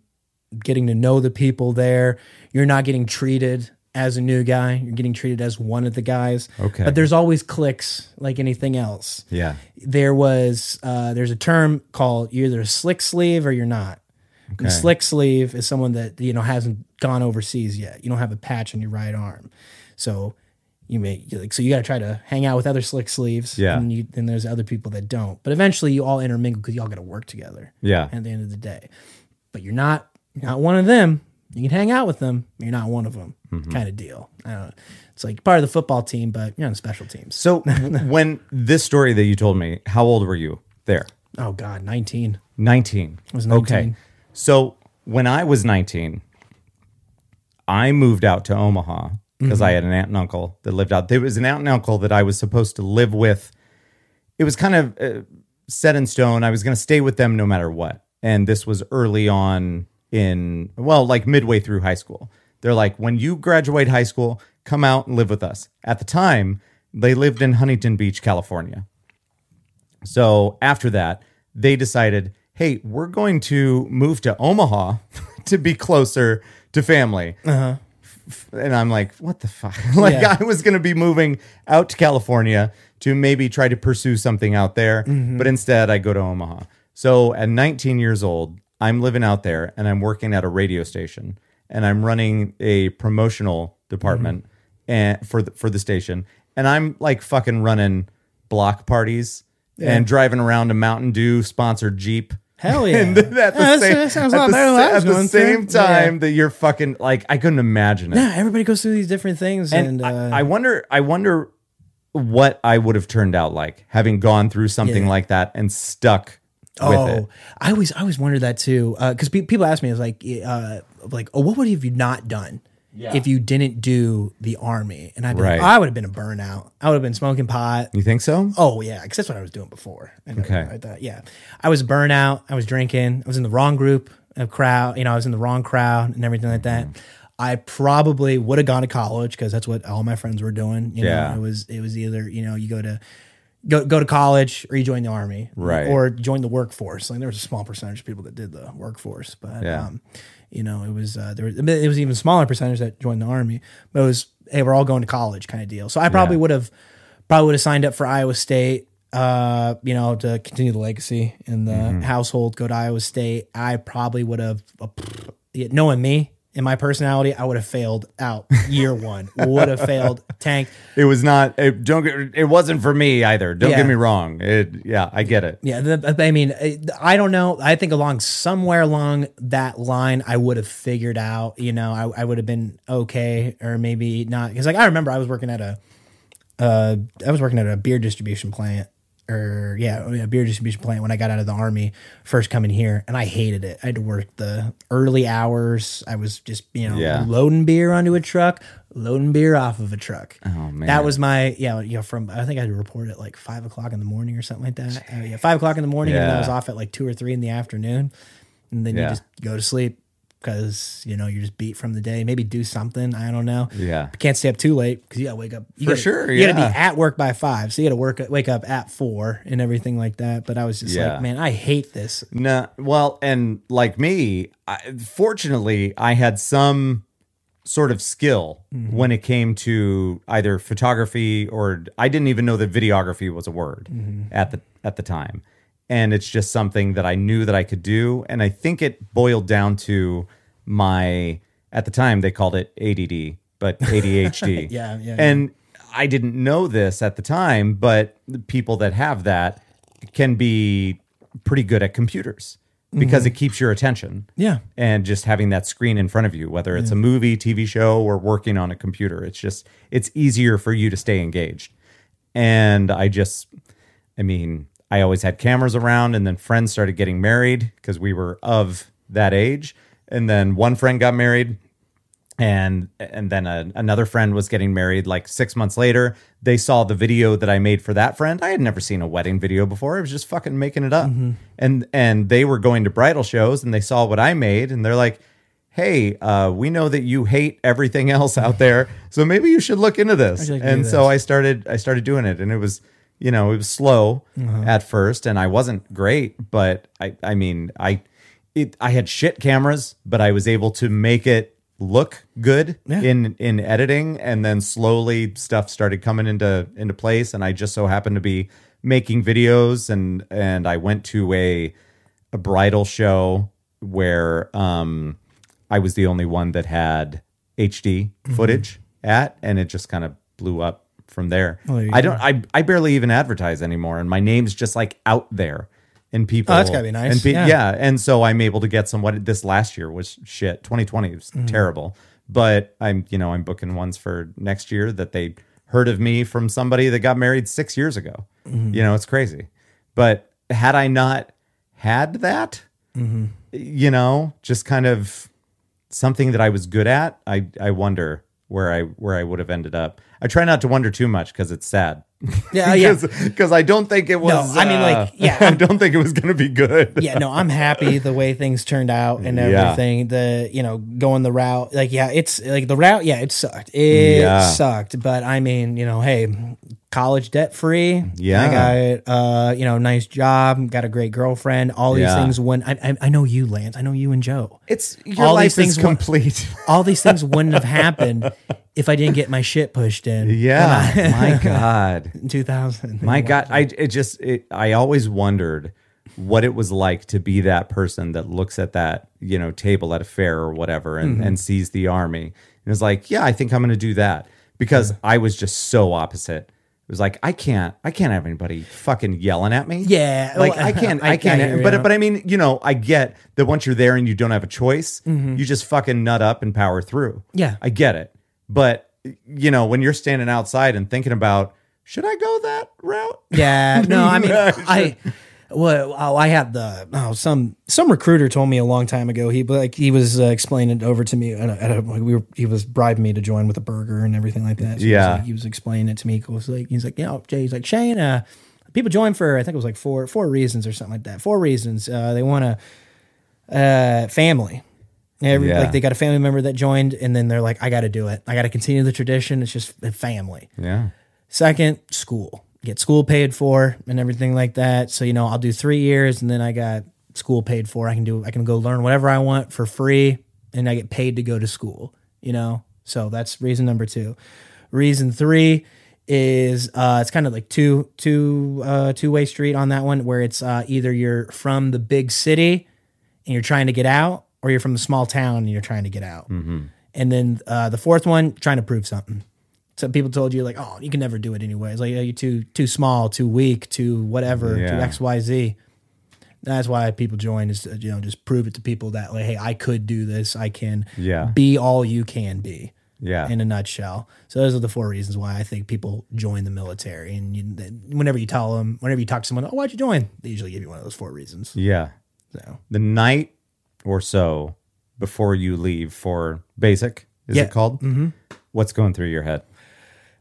getting to know the people there. You're not getting treated as a new guy. You're getting treated as one of the guys. Okay. But there's always clicks like anything else Yeah. there was uh, there's a term called you're either a slick sleeve or you're not. And slick sleeve is someone that you know hasn't gone overseas yet. You don't have a patch on your right arm, so you may like so you got to try to hang out with other slick sleeves. Yeah. and you and there's other people that don't. But eventually, you all intermingle because you all got to work together. Yeah. At the end of the day, but you're not not one of them. You can hang out with them. You're not one of them. Mm-hmm. Kind of deal. I. It's like part of the football team, but you're on special teams. So *laughs* when this story that you told me, how old were you there? Oh God, 19. 19. was Okay. So when I was 19, I moved out to Omaha because I had an aunt and uncle that lived out. There was an aunt and uncle that I was supposed to live with. It was kind of uh, set in stone. I was going to stay with them no matter what. And this was early on in, well, like midway through high school. They're like, when you graduate high school, come out and live with us. At the time, they lived in Huntington Beach, California. So after that, they decided, hey, we're going to move to Omaha *laughs* to be closer to family. Uh-huh. And I'm like, what the fuck? *laughs* like, Yeah. I was going to be moving out to California to maybe try to pursue something out there, but instead I go to Omaha. So at 19 years old, I'm living out there and I'm working at a radio station and I'm running a promotional department and for the, for the station and I'm like fucking running block parties and driving around a Mountain Dew sponsored Jeep. Hell *laughs* yeah. and *laughs* at the Yeah, same, that sounds a at lot the better than sa- I was at the going through. same time Yeah. that you're fucking like I couldn't imagine it. Yeah, everybody goes through these different things, and, And uh, I, I wonder, I wonder what I would have turned out like having gone through something Yeah. like that and stuck oh, it. I always I always wondered that too because pe- people ask me it's like uh, like oh what would have you not done if you didn't do the army and I'd be Right. like, I would have been a burnout I would have been smoking pot You think so? oh yeah because that's what I was doing before and Okay. I thought yeah I was burnout I was drinking I was in the wrong group of crowd you know I was in the wrong crowd and everything like that. Mm-hmm. I probably would have gone to college because that's what all my friends were doing. You Yeah. know, it was it was either you know you go to go go to college or you join the army, Right. Or join the workforce. Like there was a small percentage of people that did the workforce, but Yeah. um, you know it was uh, there was it was even smaller percentage that joined the army. But it was hey we're all going to college kind of deal. So I probably Yeah. would have probably would have signed up for Iowa State. Uh, you know, to continue the legacy in the Mm-hmm. household, go to Iowa State. I probably would have, uh, knowing me and my personality, I would have failed out year *laughs* one. would have failed tank. It was not. It, don't get. It wasn't for me either. Don't Yeah. get me wrong. It. Yeah, I get it. Yeah, the, I mean, I don't know. I think along somewhere along that line, I would have figured out. You know, I, I would have been okay, or maybe not. Because like I remember, I was working at a, uh, I was working at a beer distribution plant, or yeah, a beer distribution plant when I got out of the army, first coming here, and I hated it. I had to work the early hours. I was just you know Yeah. loading beer onto a truck, loading beer off of a truck. Oh man. That was my yeah, you know, from I think I had to report at like five o'clock in the morning or something like that. Uh, yeah, five o'clock in the morning, and then I was off at like two or three in the afternoon, and then Yeah. you just go to sleep because you know you're just beat from the day. Maybe do something. I don't know. Yeah. But can't stay up too late because you gotta wake up you For gotta- sure, You gotta be at work by five, so you gotta work wake up at four and everything like that. But I was just Yeah. like, man, I hate this. No, well, and like me, I, fortunately, I had some sort of skill Mm-hmm. when it came to either photography or I didn't even know that videography was a word Mm-hmm. at the at the time, and it's just something that I knew that I could do, and I think it boiled down to my at the time they called it ADD, but *laughs* ADHD. Yeah, yeah, and I didn't know this at the time, but the people that have that can be pretty good at computers because mm-hmm. it keeps your attention. Yeah. And just having that screen in front of you, whether it's a movie, TV show, or working on a computer, it's just, it's easier for you to stay engaged. And I just, I mean, I always had cameras around, and then friends started getting married because we were of that age. And then one friend got married, and and then a, another friend was getting married like six months later. They saw the video that i made for that friend. I had never seen a wedding video before. I was just fucking making it up. And and they were going to bridal shows and they saw what i made and they're like hey uh, we know that you hate everything *laughs* else out there so maybe you should look into this. And do so i started i started doing it and it was you know it was slow at first and i wasn't great but i i mean i it i had shit cameras but i was able to make it look good Yeah. in in editing. And then slowly stuff started coming into into place. And I just so happened to be making videos. And and I went to a a bridal show where um I was the only one that had HD Mm-hmm. footage at. And it just kind of blew up from there. Oh, there I don't I I barely even advertise anymore. And my name's just like out there and people Oh, that's gotta be nice. and Yeah. yeah and so I'm able to get some what this last year was shit 2020 was Mm-hmm. terrible but I'm you know I'm booking ones for next year that they heard of me from somebody that got married 6 years ago Mm-hmm. you know it's crazy but had I not had that Mm-hmm. you know just kind of something that I was good at I I wonder where I where I would have ended up I try not to wonder too much cuz it's sad Yeah, *laughs* yeah. because I don't think it was. I mean, like, uh, yeah. *laughs* I don't think it was going to be good. yeah, no, I'm happy the way things turned out and Yeah. everything. The you know going the route, like yeah, it's like the route. Yeah, it sucked. It Yeah. sucked, but I mean, you know, hey, college debt free. Yeah. I got uh, you know, nice job, got a great girlfriend. All these Yeah. things. When I, I I know you, Lance. I know you and Joe. It's your All life these things is complete. *laughs* All these things wouldn't have happened if I didn't get my shit pushed in. yeah, my *laughs* God, in 2000. my God. I it just it, I always wondered what it was like to be that person that looks at that you know table at a fair or whatever and, Mm-hmm. and sees the army and is like, yeah, I think I'm going to do that because I was just so opposite. It was like I can't, I can't have anybody fucking yelling at me. Yeah, like well, I *laughs* can't, I- I, can't. I but you. but I mean, you know, I get that once you're there and you don't have a choice, you just fucking nut up and power through. Mm-hmm. Yeah. I get it. But you know, when you're standing outside and thinking about should I go that route? Yeah, *laughs* no, I mean, I *laughs* well, oh, I had the oh some some recruiter told me a long time ago. He like he was uh, explaining it over to me. At a, at a, we were, he was bribing me to join with a burger and everything like that. So he was Yeah. like- he was explaining it to me. He was like, he's like, you know, Jay, he's like Shane. Uh, people join for I think it was like four four reasons or something like that. Four reasons. Uh, they want a uh, family. Every, Yeah. Like they got a family member that joined, and then they're like, I got to do it. I got to continue the tradition. It's just family. Yeah. Second, school. Get school paid for and everything like that. So, you know, I'll do three years and then I got school paid for. I can do I can go learn whatever I want for free and I get paid to go to school, you know? So that's reason number two. Reason three is uh it's kind of like two two uh two way street on that one where it's uh either you're from the big city and you're trying to get out, or you're from the small town and you're trying to get out. And then uh, the fourth one, trying to prove something. Some people told you like, oh, you can never do it anyway. It's like oh, you're too too small, too weak, too whatever, too X Y Z. That's why people join is to, you know just prove it to people that like, hey, I could do this. I can Yeah. be all you can be. Yeah. In a nutshell. So those are the four reasons why I think people join the military. And you, whenever you tell them, whenever you talk to someone, oh, why'd you join? They usually give you one of those four reasons. Yeah. So The night or so before you leave for basic, is Yeah. it called? Mm-hmm. What's going through your head?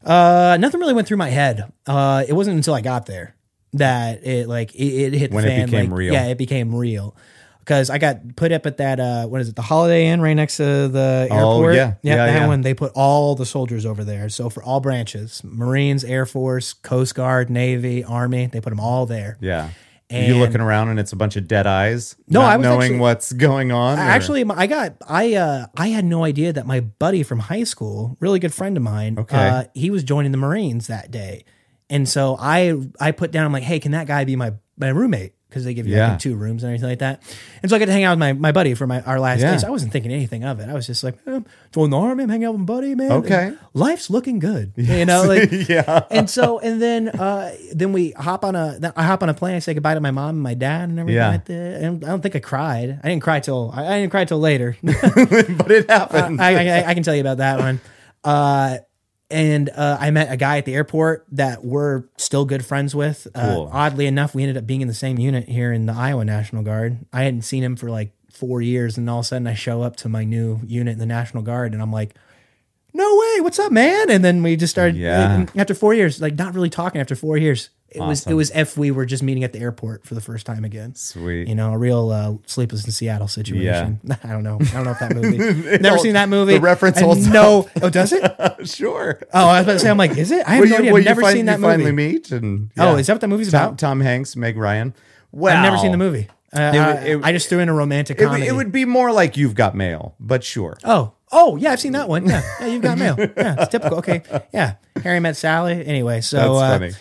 Uh, nothing really went through my head. Uh, it wasn't until I got there that it like it, it hit When the it became like, real. Yeah, it became real. Because I got put up at that uh, what is it, the Holiday Inn right next to the Oh, airport. yeah. Yeah, that yeah. one. They put all the soldiers over there. So for all branches, Marines, Air Force, Coast Guard, Navy, Army, they put them all there. Yeah. And- you looking around and it's a bunch of dead eyes. No, I was knowing actually- what's going on. or- Actually, I got I uh I had no idea that my buddy from high school, really good friend of mine, Okay. uh, he was joining the Marines that day, and so I I put down I'm like, hey, can that guy be my my roommate? Because they give you Yeah. think, two rooms and everything like that, and so I got to hang out with my, my buddy for my our last Yeah. day. So I wasn't thinking anything of it. I was just like, eh, join the army, I'm hanging out with my buddy, man. Okay. life's looking good, *laughs* you know. Like, *laughs* yeah. and so and then uh then we hop on a I hop on a plane. I say goodbye to my mom and my dad and everything Yeah. like that. And I don't think I cried. I didn't cry till I, I didn't cry till later. *laughs* but it happened. I, I, I can tell you about that one. Uh, and uh, I met a guy at the airport that we're still good friends with. Cool. Uh, oddly enough, we ended up being in the same unit here in the Iowa National Guard. I hadn't seen him for like four years, and all of a sudden I show up to my new unit in the National Guard, and I'm like, "No way, what's up, man?" And then we just started. Yeah. after four years, like not really talking. After four years, it was it was if we were just meeting at the airport for the first time again. Sweet. You know, a real uh, sleepless in Seattle situation. *laughs* I don't know. I don't know if that movie. *laughs* Never seen that movie. the reference holds no. Oh, does it? *laughs* sure. Oh, I was about to say. I'm like, is it? I have Well, no you, idea. well, I've never fin- seen that you finally movie. meet and Oh, is that what that movie's Tom, about? Tom Hanks, Meg Ryan. Well, I've never seen the movie. Uh, I, it- I just threw in a romantic It, comedy. it would be more like you've got mail, but sure. Oh, oh yeah, I've seen that one. Yeah, yeah, you've got mail. Yeah, it's typical. Okay, yeah. Harry met Sally. Anyway, so That's uh, funny.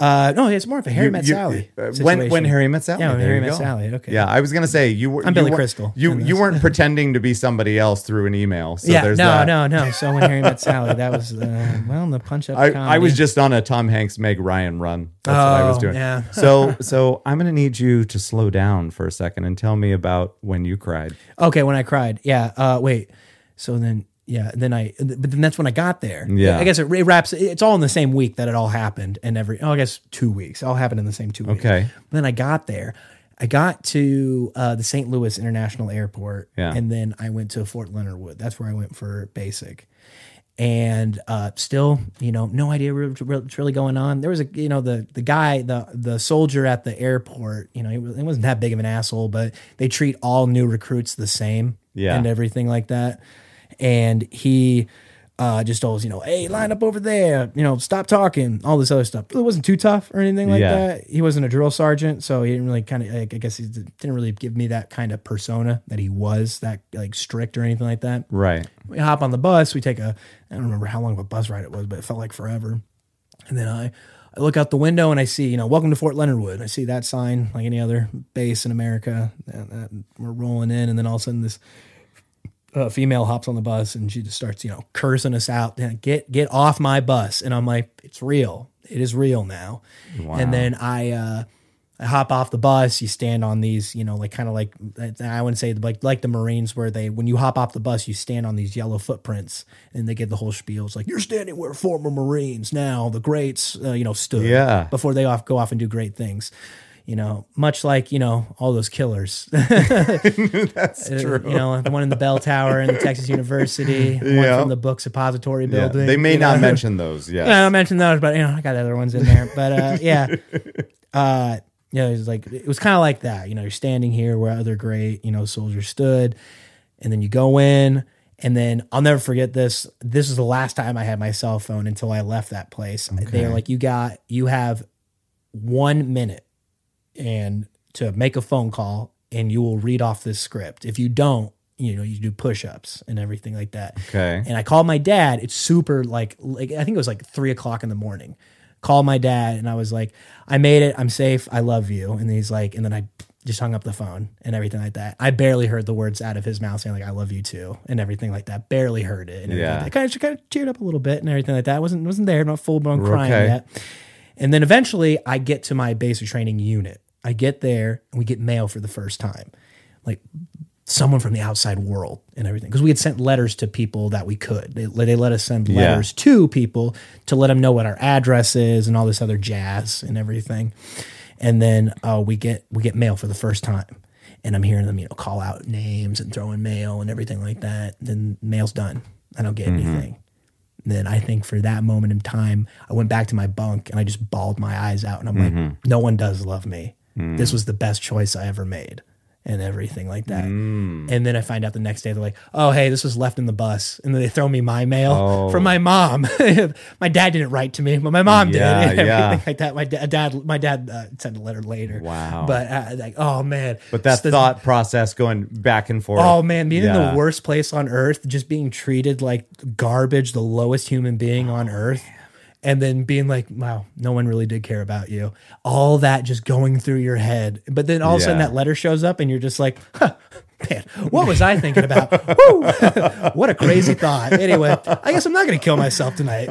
Uh, no, it's more of a Harry You- met you- Sally. uh, when situation. when Harry met Sally. Yeah, when there Harry you met go. Sally. Okay. Yeah, I was gonna say you were. I'm you Billy weren't- Crystal You in you this. weren't pretending to be somebody else through an email. So yeah, there's no, that. no, no. So when Harry met *laughs* Sally, that was uh, well the punch up. I, I was just on a Tom Hanks Meg Ryan run. That's what I was Oh, doing. yeah. *laughs* so so I'm gonna need you to slow down for a second and tell me about when you cried. Okay, when I cried. Yeah. Uh, wait. So then, yeah. Then I. But then that's when I got there. Yeah. I guess it, it wraps. It's all in the same week that it all happened, and every. Oh, I guess two weeks. It all happened in the same two weeks. Okay. Then I got there. I got to uh, the St. Louis International Airport, Yeah. and then I went to Fort Leonard Wood. That's where I went for basic. And uh, still, you know, no idea what's really going on. There was a, you know, the the guy, the the soldier at the airport. You know, he, he wasn't that big of an asshole, but they treat all new recruits the same, Yeah. and everything like that. And he uh, just always, you know, hey, line up over there. You know, stop talking. All this other stuff. It wasn't too tough or anything like Yeah. that. He wasn't a drill sergeant, so he didn't really kind of. like, I guess he didn't really give me that kind of persona that he was that like strict or anything like that. Right. We hop on the bus. We take a. I don't remember how long of a bus ride it was, but it felt like forever. And then I, I look out the window and I see, you know, welcome to Fort Leonard Wood. I see that sign like any other base in America. We're rolling in, and then all of a sudden this uh, female hops on the bus and she just starts, you know, cursing us out. Get get off my bus. And I'm like, it's real. It is real now. And then I uh, I hop off the bus. You stand on these, you know, like kind of like I wouldn't say like like the Marines, where they when you hop off the bus, you stand on these yellow footprints, and they give the whole spiel. It's like you're standing where former Marines now the greats, uh, you know, stood. Yeah. Before they off go off and do great things. You know, much like you know all those killers. *laughs* That's true. you know, the one in the bell tower in the *laughs* Texas University, one Yeah. from the book suppository Yeah, building. They may not know? mention those. *laughs* Yes. Yeah, I don't mention those, but you know, I got other ones in there. But uh, yeah, uh, you know, it was like it was kind of like that. You know, you're standing here where other great you know soldiers stood, and then you go in, and then I'll never forget this. This is the last time I had my cell phone until I left that place. They're like, you got, you have one minute, and to make a phone call, and you will read off this script. If you don't. You know, you do push-ups and everything like that. Okay. And I called my dad. It's super like like I think it was like three o'clock in the morning. Called my dad and I was like, I made it. I'm safe. I love you. And he's like, and then I just hung up the phone and everything like that. I barely heard the words out of his mouth saying like I love you too and everything like that. Barely heard it. And Yeah. like that. kind of kind of cheered up a little bit and everything like that. I wasn't wasn't there, not full blown crying Okay. yet. And then eventually I get to my basic training unit. I get there and we get mail for the first time. Like someone from the outside world and everything because we had sent letters to people that we could they, they let us send Yeah. letters to people to let them know what our address is and all this other jazz and everything and then uh, we get we get mail for the first time and i'm hearing them you know call out names and throw in mail and everything like that then mail's done i don't get anything and then I think for that moment in time, I went back to my bunk and I just bawled my eyes out. And I'm like, no one does love me. This was the best choice I ever made and everything like that. And then I find out the next day, they're like, oh, hey, this was left in the bus. And then they throw me my mail from my mom. *laughs* my dad didn't write to me, but my mom Yeah, *laughs* did. And yeah. like that. My da- dad, my dad uh, sent a letter later. Wow. But uh, like, oh, man. But that the- thought process going back and forth. Oh man, being in the worst place on earth, just being treated like garbage, the lowest human being on Oh, earth, and then being like, wow, no one really did care about you. All that just going through your head. But then all of a sudden Yeah. that letter shows up and you're just like, huh, man, what was I thinking about? *laughs* *laughs* What a crazy thought. Anyway, I guess I'm not going to kill myself tonight. *laughs*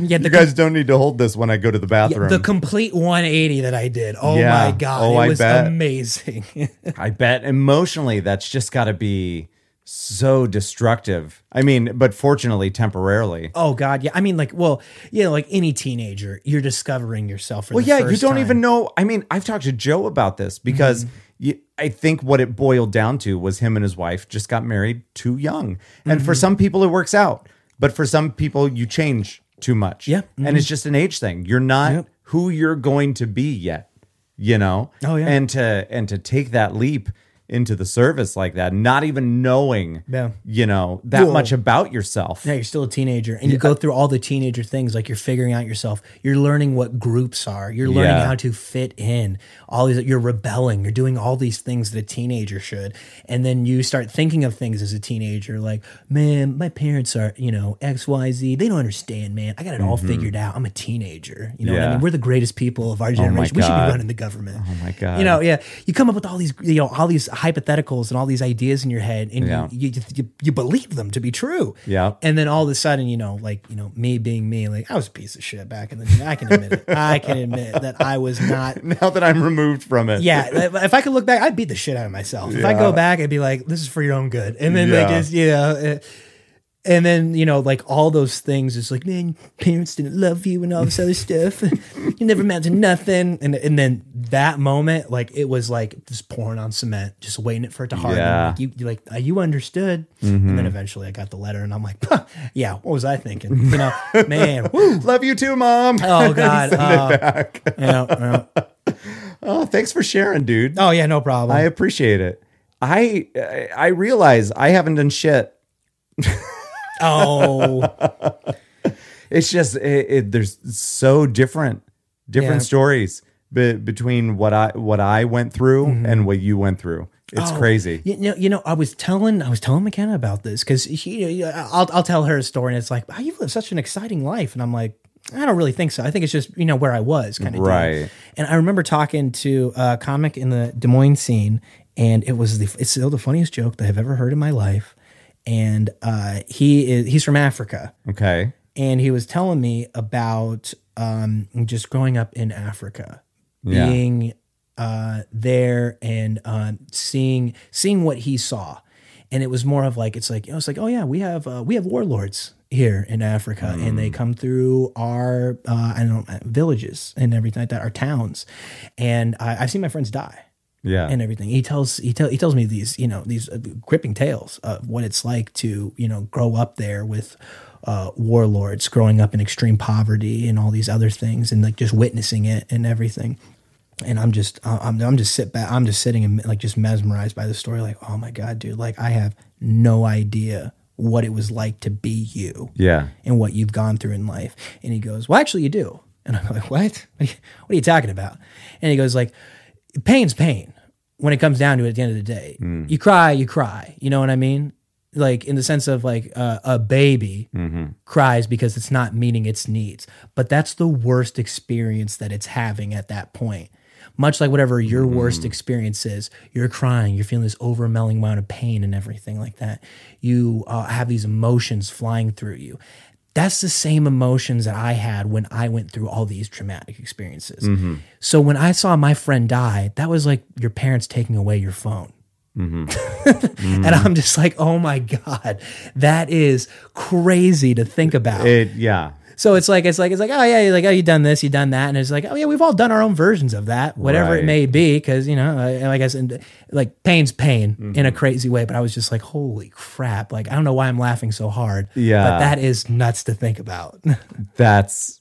yeah, the You guys don't need to hold this when I go to the yeah, bathroom. the complete 180 that I did. Oh Yeah. my god, Oh, it I was bet. amazing. I bet emotionally that's just got to be so destructive. I mean, but fortunately, temporarily. Oh God, yeah. I mean, like, well, yeah, like any teenager, you're discovering yourself. Well, yeah, you don't time. Mm-hmm. even know. I mean, I've talked to Joe about this because you, I think what it boiled down to was him and his wife just got married too young. And Mm-hmm. for some people, it works out, but for some people, you change too much. Yeah. Mm-hmm. And it's just an age thing. You're not Yep. who you're going to be yet, you know? Oh, yeah. And to, and to take that leap into the service like that, not even knowing, Yeah. you know, that Well, much about yourself. Yeah, you're still a teenager, and you go through all the teenager things. Like you're figuring out yourself. You're learning what groups are. You're learning Yeah. how to fit in. All these, you're rebelling. You're doing all these things that a teenager should. And then you start thinking of things as a teenager, like, man, my parents are, you know, X, Y, Z. They don't understand, man. I got it all figured out. I'm a teenager. You know what I Mm-hmm. Yeah. mean? We're the greatest people of our generation. we should be running the government. Oh my God. You know, yeah. You come up with all these, you know, all these hypotheticals and all these ideas in your head, and Yeah. you, you, you you believe them to be true. Yeah. And then all of a sudden, you know, like, you know, me being me, like I was a piece of shit back in the day. I can admit it. I can admit that I was not. *laughs* now that I'm removed from it. Yeah, *laughs* if I could look back, I'd beat the shit out of myself. If I go back, I'd be like, "This is for your own good," and then like Yeah. just you know, uh, and then you know, like all those things. It's like, man, parents didn't love you and all this other stuff. *laughs* you never amount to nothing. And and then that moment, like it was like just pouring on cement, just waiting for it to harden. Yeah. Like, you you like uh, you understood, and then eventually I got the letter, and I'm like, "Huh, yeah, what was I thinking? You know, *laughs* man. Love you too, mom. Oh God! Uh, it back. Oh, thanks for sharing, dude. Oh yeah, no problem. I appreciate it. I I- I realize I haven't done shit. oh, *laughs* It's just it, it, there's so different different Yeah. stories be, between what I what I went through mm-hmm. and what you went through. It's Oh, crazy. You know, you know, I was telling, I was telling McKenna about this because he, I'll, I'll tell her a story, and it's like, wow, you've lived such an exciting life, and I'm like, I don't really think so. I think it's just you know where I was kind of Right. And I remember talking to a comic in the Des Moines scene, and it was the it's still the funniest joke that I've ever heard in my life. And uh, he is he's from Africa, Okay. and he was telling me about um, just growing up in Africa, Yeah. being uh, there and um, seeing seeing what he saw, and it was more of like it's like you know, it's like oh yeah we have uh, we have warlords here in Africa, and Mm. they come through our uh, I don't know villages and everything like that, our towns, and I, I've seen my friends die Yeah. and everything. He tells he tell he tells me these you know these uh, gripping tales of what it's like to you know grow up there with uh, warlords, growing up in extreme poverty and all these other things, and like just witnessing it and everything. And I'm just uh, I'm I'm just sit back I'm just sitting and like just mesmerized by the story. Like oh my god, dude! Like I have no idea what it was like to be you yeah. and what you've gone through in life. And he goes, Well, actually, you do. And I'm like, What? What are you, what are you talking about? And he goes, like, pain's pain when it comes down to it at the end of the day. You cry, you cry. You know what I mean? Like in the sense of like uh, a baby cries because it's not meeting its needs, but that's the worst experience that it's having at that point. Much like whatever your mm-hmm. worst experience is, you're crying, you're feeling this overwhelming amount of pain and everything like that. You uh, have these emotions flying through you. That's the same emotions that I had when I went through all these traumatic experiences. Mm-hmm. So when I saw my friend die, that was like your parents taking away your phone. Mm-hmm. *laughs* and I'm just like, oh my God, that is crazy to think about. It yeah. So it's like it's like it's like oh yeah, like oh you done this, you done that, and it's like oh yeah, we've all done our own versions of that, whatever Right. it may be, because you know, I, I guess and, like pain's pain Mm-hmm. in a crazy way. But I was just like, holy crap! Like I don't know why I'm laughing so hard. Yeah. but that is nuts to think about. *laughs* That's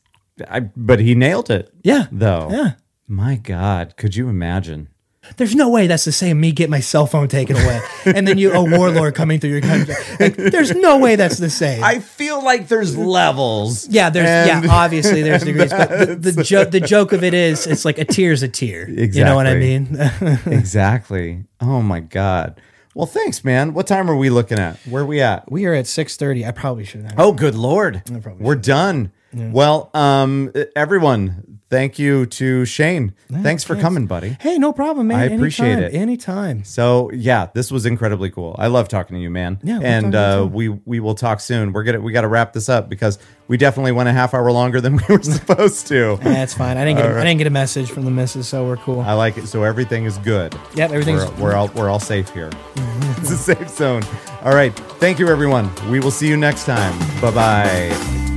I but he nailed it. yeah, Though. Yeah. My God. Could you imagine? There's no way that's the same me get my cell phone taken away, and then you a warlord coming through your country. Like, there's no way that's the same. I feel like there's levels. Yeah, there's And- yeah, *laughs* obviously there's degrees, but the, the joke the joke of it is it's like a tear's a tear. You know what I mean? *laughs* exactly. Oh my God. Well, thanks, man. What time are we looking at? Where are we at? we are at six thirty. I probably should have. Oh, good lord. We're done. Well, um, everyone, thank you to Shane. thanks for coming, buddy. Hey, no problem, man. I appreciate Anytime, it. Anytime. So yeah, this was incredibly cool. I love talking to you, man. Yeah, and uh, we we will talk soon. We're gonna we got to wrap this up because we definitely went a half hour longer than *laughs* we were supposed to. *laughs* That's fine. I didn't get. A, I didn't get a message from the missus, so we're cool. I like it. So everything is good. yep, everything's. We're, we're all we're all safe here. *laughs* it's a safe zone. All right. Thank you, everyone. We will see you next time. Bye bye.